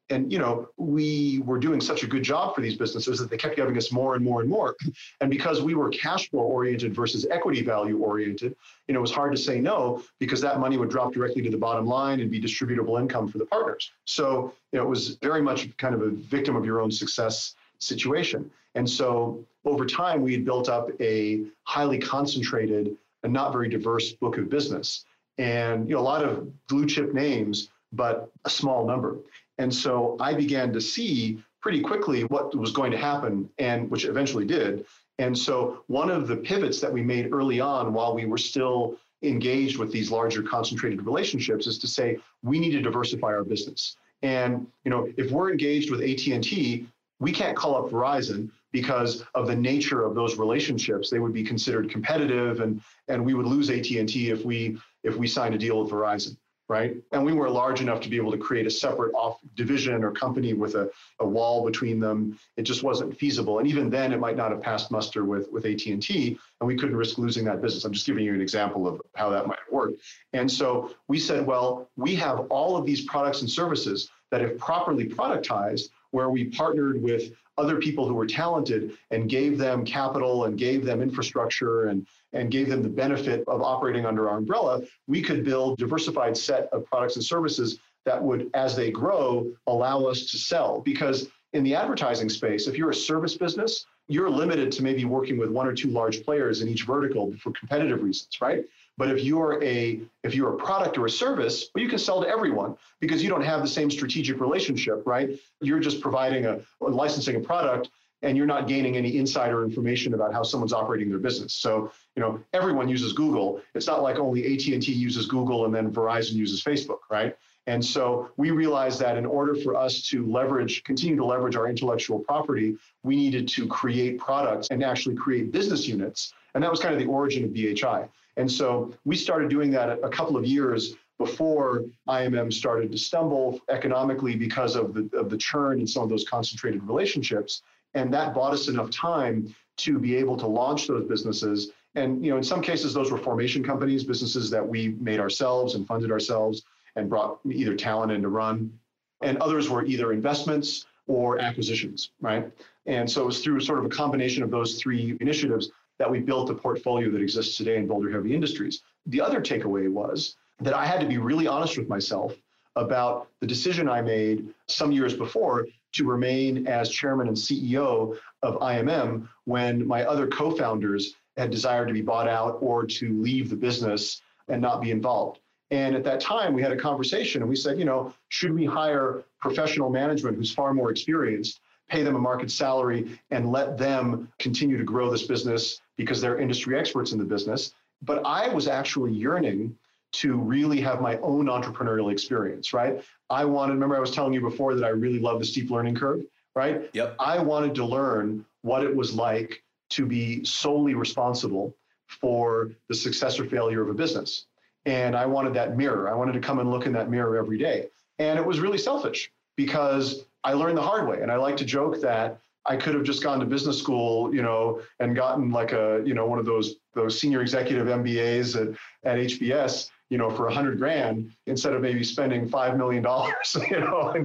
S2: and you know we were doing such a good job for these businesses that they kept giving us more and more and more. And because we were cash flow oriented versus equity value oriented you know it was hard to say no because that money would drop directly to the bottom line and be distributable income for the partners. So you know, it was very much kind of a victim of your own success situation. And so over time we had built up a highly concentrated and not very diverse book of business. And you know a lot of blue chip names but a small number and so I began to see pretty quickly what was going to happen, and which eventually did. And so, one of the pivots that we made early on while we were still engaged with these larger concentrated relationships is to say we need to diversify our business. And you know, if we're engaged with AT&T, we can't call up Verizon because of the nature of those relationships. They would be considered competitive, and and we would lose AT&T if we if we signed a deal with Verizon right? And we were large enough to be able to create a separate off division or company with a, a wall between them. It just wasn't feasible. And even then, it might not have passed muster with, with AT&T, and we couldn't risk losing that business. I'm just giving you an example of how that might work. And so we said, well, we have all of these products and services that if properly productized, where we partnered with other people who were talented and gave them capital and gave them infrastructure and and gave them the benefit of operating under our umbrella, we could build diversified set of products and services that would, as they grow, allow us to sell. Because in the advertising space, if you're a service business, you're limited to maybe working with one or two large players in each vertical for competitive reasons, right? But if you're a if you're a product or a service, well, you can sell to everyone because you don't have the same strategic relationship, right? You're just providing a licensing a product and you're not gaining any insider information about how someone's operating their business. So, you know, everyone uses Google. It's not like only AT&T uses Google and then Verizon uses Facebook, right? And so we realized that in order for us to leverage, continue to leverage our intellectual property, we needed to create products and actually create business units. And that was kind of the origin of BHI. And so we started doing that a couple of years before IMM started to stumble economically because of the, of the churn in some of those concentrated relationships. And that bought us enough time to be able to launch those businesses. And you know, in some cases, those were formation companies, businesses that we made ourselves and funded ourselves and brought either talent in to run. And others were either investments or acquisitions, right? And so it was through sort of a combination of those three initiatives that we built the portfolio that exists today in Boulder Heavy Industries. The other takeaway was that I had to be really honest with myself about the decision I made some years before to remain as chairman and CEO of IMM when my other co founders had desired to be bought out or to leave the business and not be involved. And at that time, we had a conversation and we said, you know, should we hire professional management who's far more experienced, pay them a market salary, and let them continue to grow this business because they're industry experts in the business? But I was actually yearning to really have my own entrepreneurial experience, right? I wanted, remember I was telling you before that I really love the steep learning curve, right?
S1: Yep.
S2: I wanted to learn what it was like to be solely responsible for the success or failure of a business. And I wanted that mirror. I wanted to come and look in that mirror every day. And it was really selfish because I learned the hard way. And I like to joke that I could have just gone to business school, you know, and gotten like a, you know, one of those those senior executive MBAs at, at HBS you know, for a hundred grand instead of maybe spending five million dollars, you know, on,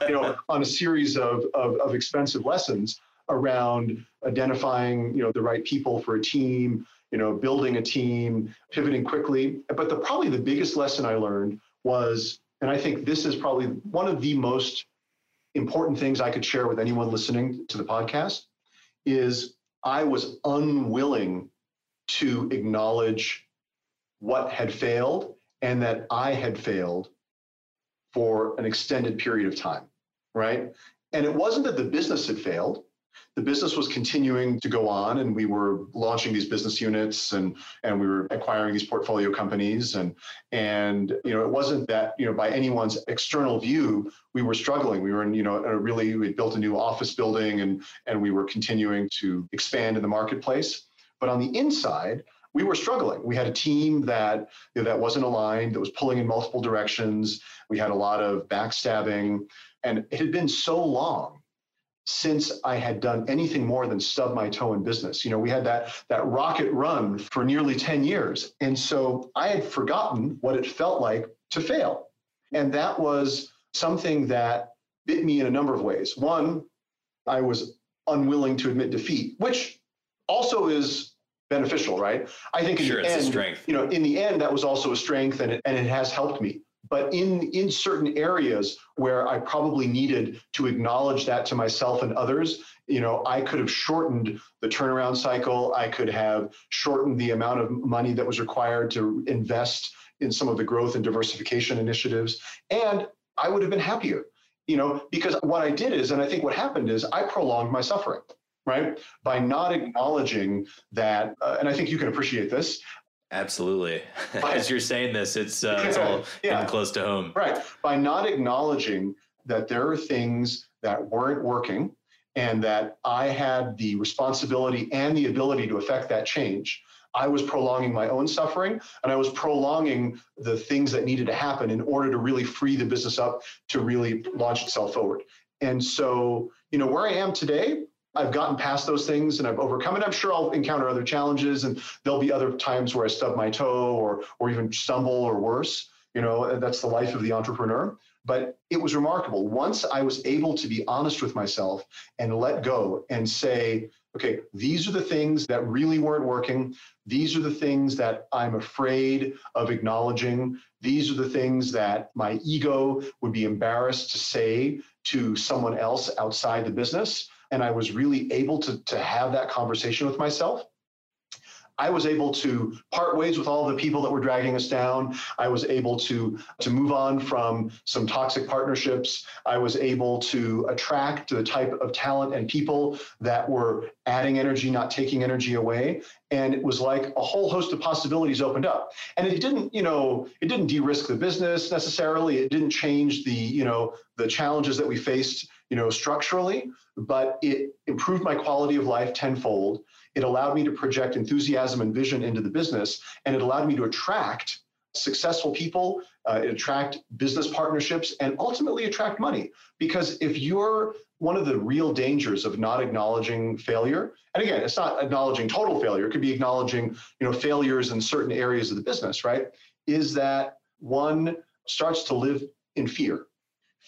S2: you know, on a series of, of, of expensive lessons around identifying, you know, the right people for a team, you know, building a team, pivoting quickly. But the probably the biggest lesson I learned was, and I think this is probably one of the most important things I could share with anyone listening to the podcast, is I was unwilling to acknowledge what had failed and that I had failed for an extended period of time, right? And it wasn't that the business had failed. The business was continuing to go on, and we were launching these business units, and and we were acquiring these portfolio companies, and and you know it wasn't that you know by anyone's external view we were struggling. We were in you know a really we built a new office building, and and we were continuing to expand in the marketplace. But on the inside, we were struggling. We had a team that you know, that wasn't aligned, that was pulling in multiple directions. We had a lot of backstabbing, and it had been so long since I had done anything more than stub my toe in business. You know, we had that that rocket run for nearly 10 years. And so I had forgotten what it felt like to fail. And that was something that bit me in a number of ways. One, I was unwilling to admit defeat, which also is beneficial, right? I think in
S1: sure,
S2: the
S1: end,
S2: strength. you know, in the end, that was also a strength, and it, and it has helped me. But in in certain areas where I probably needed to acknowledge that to myself and others, you know, I could have shortened the turnaround cycle. I could have shortened the amount of money that was required to invest in some of the growth and diversification initiatives, and I would have been happier. you know, because what I did is, and I think what happened is I prolonged my suffering, right? By not acknowledging that, uh, and I think you can appreciate this.
S1: Absolutely. As you're saying this, it's, uh, it's all yeah. close to home.
S2: Right. By not acknowledging that there are things that weren't working and that I had the responsibility and the ability to affect that change. I was prolonging my own suffering and I was prolonging the things that needed to happen in order to really free the business up to really launch itself forward. And so, you know, where I am today, I've gotten past those things and I've overcome it. I'm sure I'll encounter other challenges and there'll be other times where I stub my toe or or even stumble or worse. You know, that's the life of the entrepreneur. But it was remarkable. Once I was able to be honest with myself and let go and say, okay, these are the things that really weren't working. These are the things that I'm afraid of acknowledging. These are the things that my ego would be embarrassed to say to someone else outside the business. And I was really able to, to have that conversation with myself. I was able to part ways with all the people that were dragging us down. I was able to, to move on from some toxic partnerships. I was able to attract the type of talent and people that were adding energy, not taking energy away. And it was like a whole host of possibilities opened up. And it didn't, you know, it didn't de-risk the business necessarily. It didn't change the, you know, the challenges that we faced, you know, structurally, but it improved my quality of life tenfold. It allowed me to project enthusiasm and vision into the business, and it allowed me to attract successful people, uh, attract business partnerships, and ultimately attract money. Because if you're one of the real dangers of not acknowledging failure, and again, it's not acknowledging total failure, it could be acknowledging you know failures in certain areas of the business, right? Is that one starts to live in fear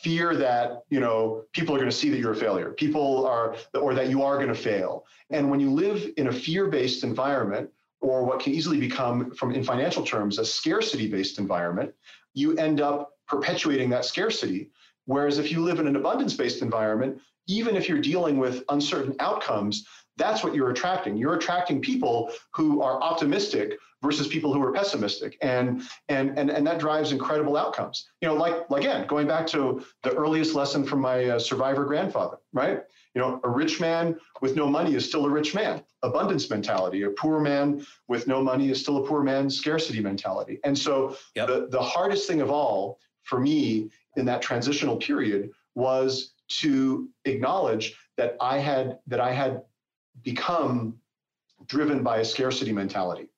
S2: fear that you know people are going to see that you're a failure. People are or that you are going to fail. And when you live in a fear-based environment or what can easily become from in financial terms a scarcity-based environment you end up perpetuating that scarcity. Whereas if you live in an abundance-based environment even if you're dealing with uncertain outcomes that's what you're attracting. You're attracting people who are optimistic versus people who are pessimistic. And and and, and that drives incredible outcomes. You know like again going back to the earliest lesson from my uh, survivor grandfather right? You know a rich man with no money is still a rich man. Abundance mentality. A poor man with no money is still a poor man scarcity mentality. And so yep. the, the hardest thing of all for me in that transitional period was to acknowledge that i had that i had become driven by a scarcity mentality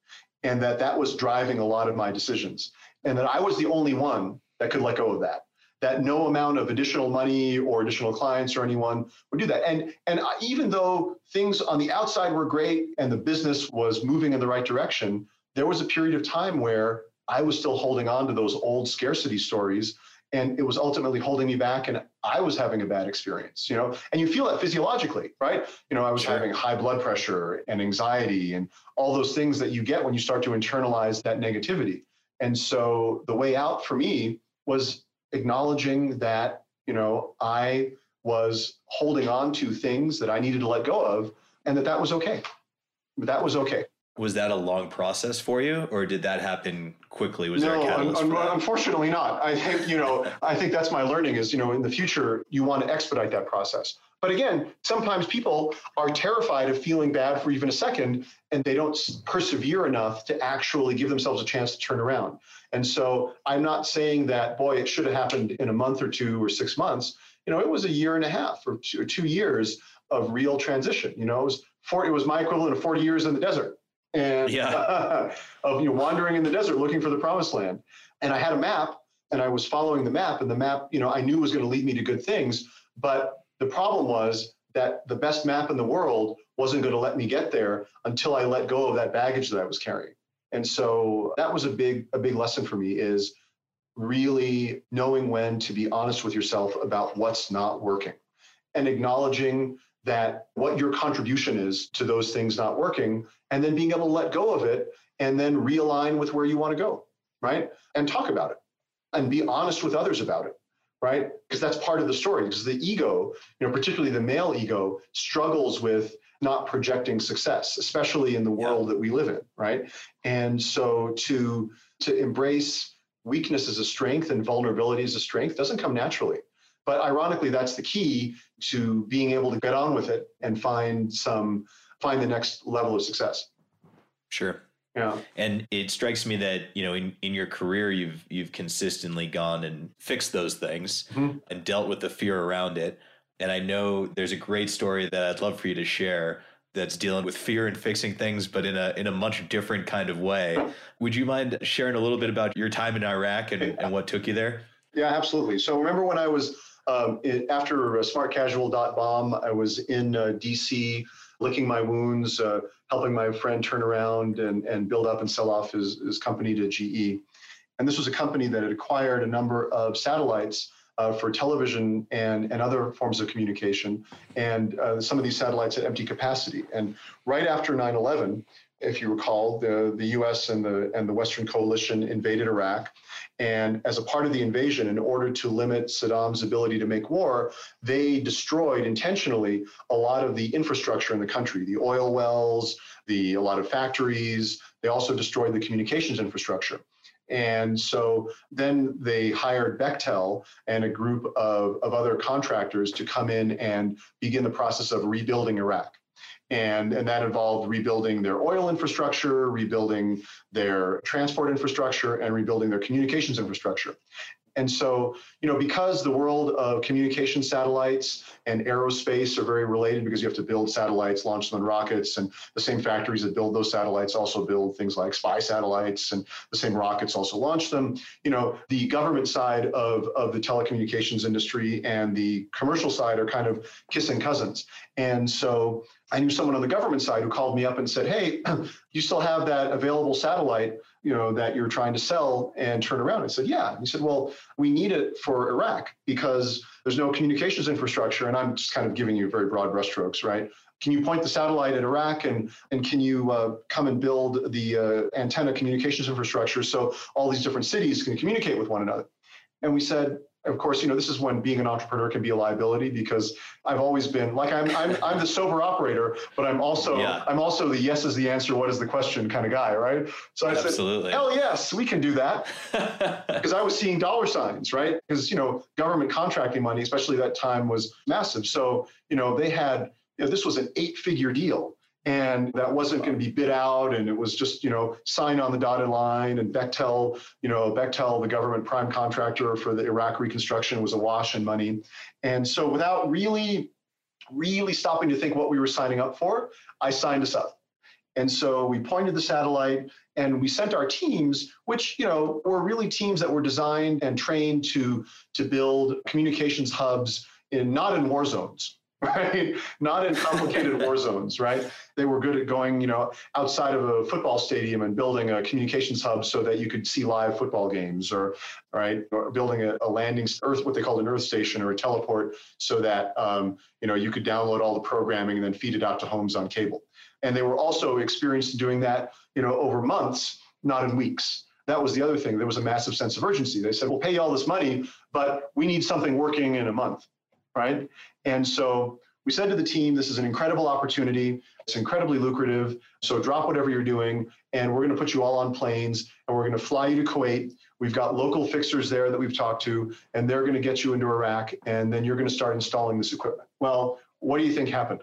S2: and that that was driving a lot of my decisions and that i was the only one that could let go of that that no amount of additional money or additional clients or anyone would do that. And and even though things on the outside were great and the business was moving in the right direction there was a period of time where i was still holding on to those old scarcity stories and it was ultimately holding me back and i was having a bad experience you know? And you feel that physiologically right? You know i was sure. having high blood pressure and anxiety and all those things that you get when you start to internalize that negativity. And so the way out for me was acknowledging that you know i was holding on to things that i needed to let go of and that that was okay. That was okay
S1: was that a long process for you or did that happen quickly? Was
S2: no,
S1: there a
S2: catalyst un- un- unfortunately not. I think you know i think that's my learning is you know in the future you want to expedite that process. But again sometimes people are terrified of feeling bad for even a second and they don't persevere enough to actually give themselves a chance to turn around. And so i'm not saying that boy it should have happened in a month or two or six months. You know it was a year and a half or two, or two years of real transition you know? It was 40, it was my equivalent of 40 years in the desert and yeah. uh, of you know wandering in the desert looking for the promised land. And I had a map, and I was following the map, and the map, you know, I knew was going to lead me to good things. But the problem was that the best map in the world wasn't going to let me get there until I let go of that baggage that I was carrying. And so that was a big a big lesson for me is really knowing when to be honest with yourself about what's not working and acknowledging that what your contribution is to those things not working, and then being able to let go of it and then realign with where you want to go, right? And talk about it and be honest with others about it, right? Because that's part of the story. Because the ego, you know, particularly the male ego, struggles with not projecting success, especially in the world yeah. that we live in, right? And so to to embrace weakness as a strength and vulnerability as a strength doesn't come naturally. But ironically, that's the key to being able to get on with it and find some find the next level of success.
S1: Sure.
S2: Yeah.
S1: And it strikes me that, you know, in, in your career you've you've consistently gone and fixed those things mm-hmm. and dealt with the fear around it. And I know there's a great story that I'd love for you to share that's dealing with fear and fixing things, but in a in a much different kind of way. Would you mind sharing a little bit about your time in Iraq and, and what took you there?
S2: Yeah, absolutely. So remember when I was um, it, after uh, Smart Casual bomb, I was in uh, DC licking my wounds, uh, helping my friend turn around and, and build up and sell off his, his company to GE. And this was a company that had acquired a number of satellites uh, for television and, and other forms of communication. And uh, some of these satellites had empty capacity. And right after 9 11, if you recall, the, the US and the, and the Western coalition invaded Iraq. And as a part of the invasion, in order to limit Saddam's ability to make war, they destroyed intentionally a lot of the infrastructure in the country, the oil wells, the, a lot of factories. They also destroyed the communications infrastructure. And so then they hired Bechtel and a group of, of other contractors to come in and begin the process of rebuilding Iraq. And, and that involved rebuilding their oil infrastructure, rebuilding their transport infrastructure, and rebuilding their communications infrastructure. And so, you know, because the world of communication satellites and aerospace are very related because you have to build satellites, launch them in rockets, and the same factories that build those satellites also build things like spy satellites, and the same rockets also launch them. You know, the government side of, of the telecommunications industry and the commercial side are kind of kissing cousins. And so I knew someone on the government side who called me up and said, Hey, you still have that available satellite you know, that you're trying to sell and turn around? I said, yeah. He said, well, we need it for Iraq because there's no communications infrastructure. And I'm just kind of giving you very broad brushstrokes, right? Can you point the satellite at Iraq and, and can you uh, come and build the uh, antenna communications infrastructure so all these different cities can communicate with one another? And we said, of course, you know, this is when being an entrepreneur can be a liability because I've always been like I'm I'm I'm the sober operator, but I'm also yeah. I'm also the yes is the answer, what is the question kind of guy, right?
S1: So I Absolutely.
S2: said, hell yes, we can do that. because I was seeing dollar signs, right? Because you know, government contracting money, especially that time, was massive. So, you know, they had you know, this was an eight-figure deal and that wasn't going to be bid out and it was just you know sign on the dotted line and bechtel you know bechtel the government prime contractor for the iraq reconstruction was awash in money. And so without really really stopping to think what we were signing up for i signed us up. And so we pointed the satellite and we sent our teams which you know were really teams that were designed and trained to to build communications hubs in not in war zones right? Not in complicated war zones, right? They were good at going, you know, outside of a football stadium and building a communications hub so that you could see live football games, or right, or building a, a landing earth, what they called an earth station or a teleport, so that um, you know you could download all the programming and then feed it out to homes on cable. And they were also experienced in doing that, you know, over months, not in weeks. That was the other thing. There was a massive sense of urgency. They said, "We'll pay you all this money, but we need something working in a month." Right? And so we said to the team, this is an incredible opportunity. It's incredibly lucrative. So drop whatever you're doing, and we're going to put you all on planes, and we're going to fly you to Kuwait. We've got local fixers there that we've talked to, and they're going to get you into Iraq, and then you're going to start installing this equipment. Well, what do you think happened?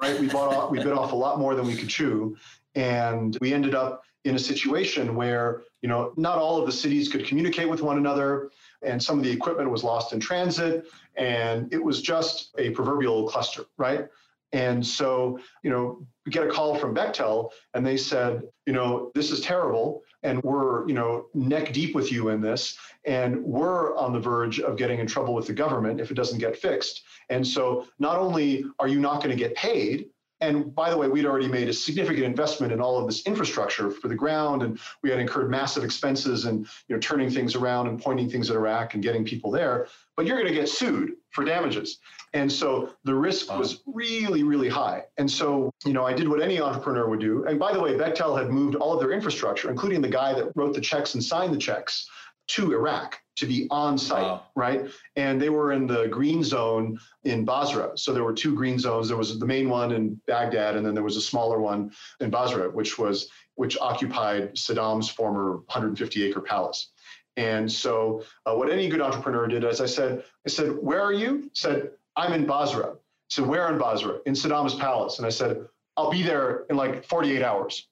S2: Right? We bought off, we bit off a lot more than we could chew, and we ended up in a situation where you know not all of the cities could communicate with one another and some of the equipment was lost in transit and it was just a proverbial cluster right? And so you know we get a call from bechtel and they said you know this is terrible and we're you know neck deep with you in this and we're on the verge of getting in trouble with the government if it doesn't get fixed. And so not only are you not going to get paid and by the way, we'd already made a significant investment in all of this infrastructure for the ground, and we had incurred massive expenses and you know turning things around and pointing things at Iraq and getting people there. But you're going to get sued for damages, and so the risk was really, really high. And so you know, I did what any entrepreneur would do. And by the way, Bechtel had moved all of their infrastructure, including the guy that wrote the checks and signed the checks, to Iraq to be on site, wow. right? And they were in the green zone in Basra. So there were two green zones. There was the main one in Baghdad, and then there was a smaller one in Basra, which was which occupied Saddam's former 150 acre palace. And so, uh, what any good entrepreneur did, as I said, I said, "Where are you?" Said, "I'm in Basra." So, where in Basra? In Saddam's palace. And I said, "I'll be there in like 48 hours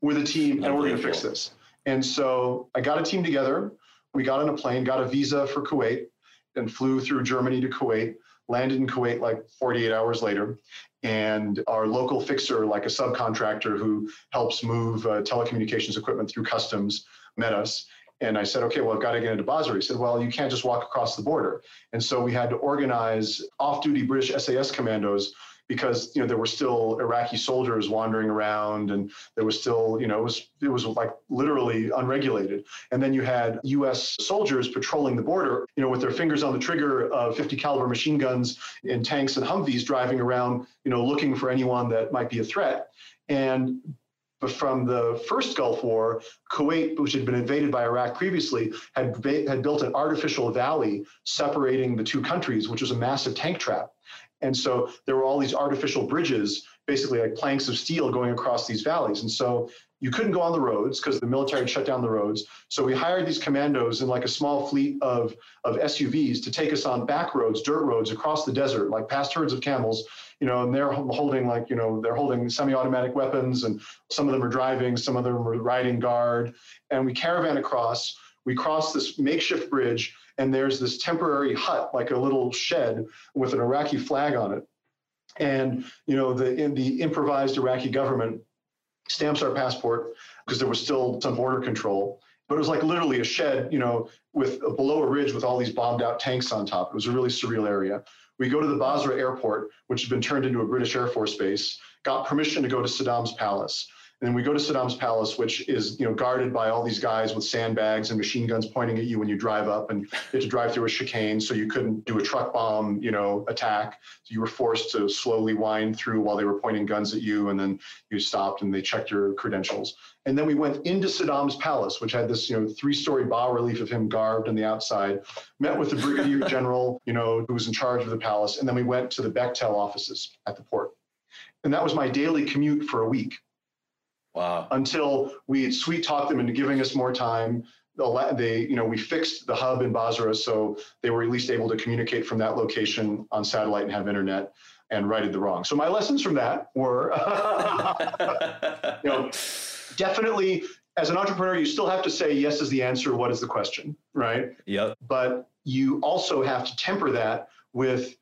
S2: with a team, and we're going to fix this." And so, I got a team together. We got on a plane, got a visa for Kuwait, and flew through Germany to Kuwait. Landed in Kuwait like 48 hours later, and our local fixer, like a subcontractor who helps move uh, telecommunications equipment through customs, met us and I said, okay, well, I've got to get into Basra. He said, well, you can't just walk across the border. And so we had to organize off-duty British SAS commandos because you know there were still Iraqi soldiers wandering around, and there was still you know it was it was like literally unregulated. And then you had U.S. soldiers patrolling the border, you know, with their fingers on the trigger of 50 caliber machine guns in tanks and Humvees driving around, you know, looking for anyone that might be a threat. And but from the first Gulf War, Kuwait, which had been invaded by Iraq previously, had, had built an artificial valley separating the two countries, which was a massive tank trap. And so there were all these artificial bridges, basically like planks of steel going across these valleys. And so you couldn't go on the roads because the military had shut down the roads. So we hired these commandos in like a small fleet of, of SUVs to take us on back roads, dirt roads across the desert, like past herds of camels, you know, and they're holding like, you know, they're holding semi-automatic weapons and some of them are driving, some of them are riding guard. And we caravan across, we cross this makeshift bridge and there's this temporary hut, like a little shed with an Iraqi flag on it. And, you know, the, in the improvised Iraqi government stamps our passport because there was still some border control. But it was like literally a shed, you know, with below a ridge with all these bombed out tanks on top. It was a really surreal area. We go to the Basra airport, which had been turned into a British Air Force base, got permission to go to Saddam's palace. And then we go to Saddam's palace, which is you know guarded by all these guys with sandbags and machine guns pointing at you when you drive up, and you had to drive through a chicane, so you couldn't do a truck bomb, you know, attack. So you were forced to slowly wind through while they were pointing guns at you, and then you stopped and they checked your credentials. And then we went into Saddam's palace, which had this you know three-story bas relief of him garbed on the outside. Met with the brigadier general, you know, who was in charge of the palace, and then we went to the Bechtel offices at the port. And that was my daily commute for a week.
S1: Wow.
S2: Until we sweet talked them into giving us more time. They, you know, we fixed the hub in Basra so they were at least able to communicate from that location on satellite and have internet and righted the wrong. So my lessons from that were, you know, definitely as an entrepreneur, you still have to say yes is the answer, what is the question, right?
S1: Yep.
S2: But you also have to temper that with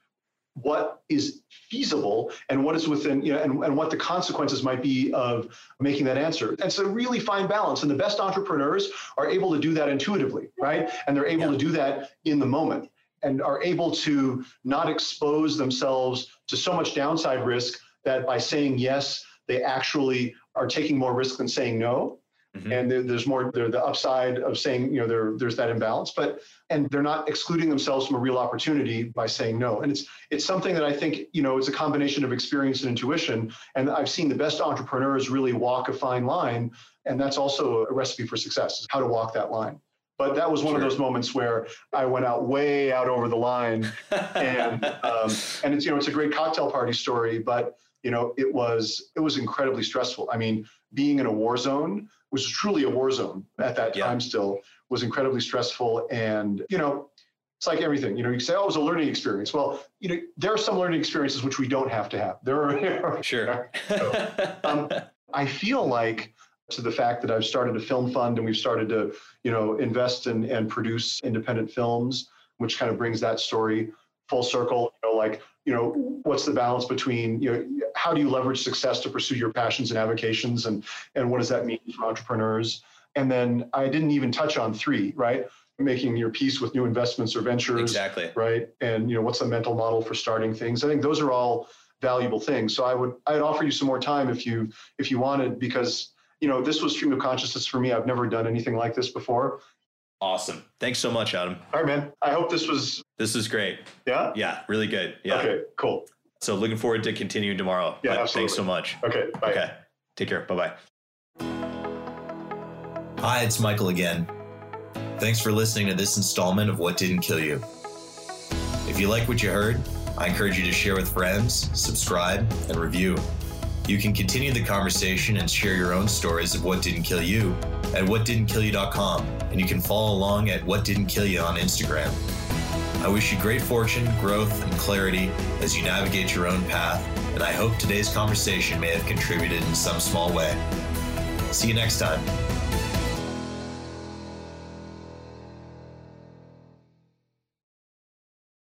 S2: what is feasible and what is within you know and, and what the consequences might be of making that answer. And a really fine balance. And the best entrepreneurs are able to do that intuitively right? And they're able yeah. to do that in the moment and are able to not expose themselves to so much downside risk that by saying yes they actually are taking more risk than saying no Mm-hmm. And there, there's more there, the upside of saying, you know, there, there's that imbalance, but and they're not excluding themselves from a real opportunity by saying no. And it's it's something that I think, you know, it's a combination of experience and intuition. And I've seen the best entrepreneurs really walk a fine line. And that's also a recipe for success, is how to walk that line. But that was one sure. of those moments where I went out way out over the line, and um, and it's you know it's a great cocktail party story, but you know it was it was incredibly stressful. I mean, being in a war zone which was truly a war zone at that time still was incredibly stressful and you know it's like everything you know you say oh it was a learning experience. Well you know there are some learning experiences which we don't have to have. There are
S1: sure.
S2: So, um, i feel like to the fact that i've started a film fund and we've started to you know invest in, and produce independent films which kind of brings that story full circle you know like you know mm-hmm. what's the balance between you know how do you leverage success to pursue your passions and avocations and and what does that mean for entrepreneurs? And then i didn't even touch on three right? Making your peace with new investments or ventures
S1: exactly.
S2: right? And you know what's the mental model for starting things? I think those are all valuable things. So i would i'd offer you some more time if you if you wanted because you know this was stream of consciousness for me. I've never done anything like this before
S1: Awesome. Thanks so much, Adam.
S2: All right, man. I hope this was.
S1: This is great.
S2: Yeah.
S1: Yeah. Really good. Yeah.
S2: Okay. Cool.
S1: So looking forward to continuing tomorrow.
S2: Yeah. Absolutely.
S1: Thanks so much.
S2: Okay. Bye.
S1: Okay. Take care. Bye bye. Hi, it's Michael again. Thanks for listening to this installment of What Didn't Kill You. If you like what you heard, I encourage you to share with friends, subscribe, and review. You can continue the conversation and share your own stories of what didn't kill you at whatdidn'tkill.you.com, and you can follow along at What Didn't Kill You on Instagram. I wish you great fortune, growth, and clarity as you navigate your own path, and I hope today's conversation may have contributed in some small way. See you next time.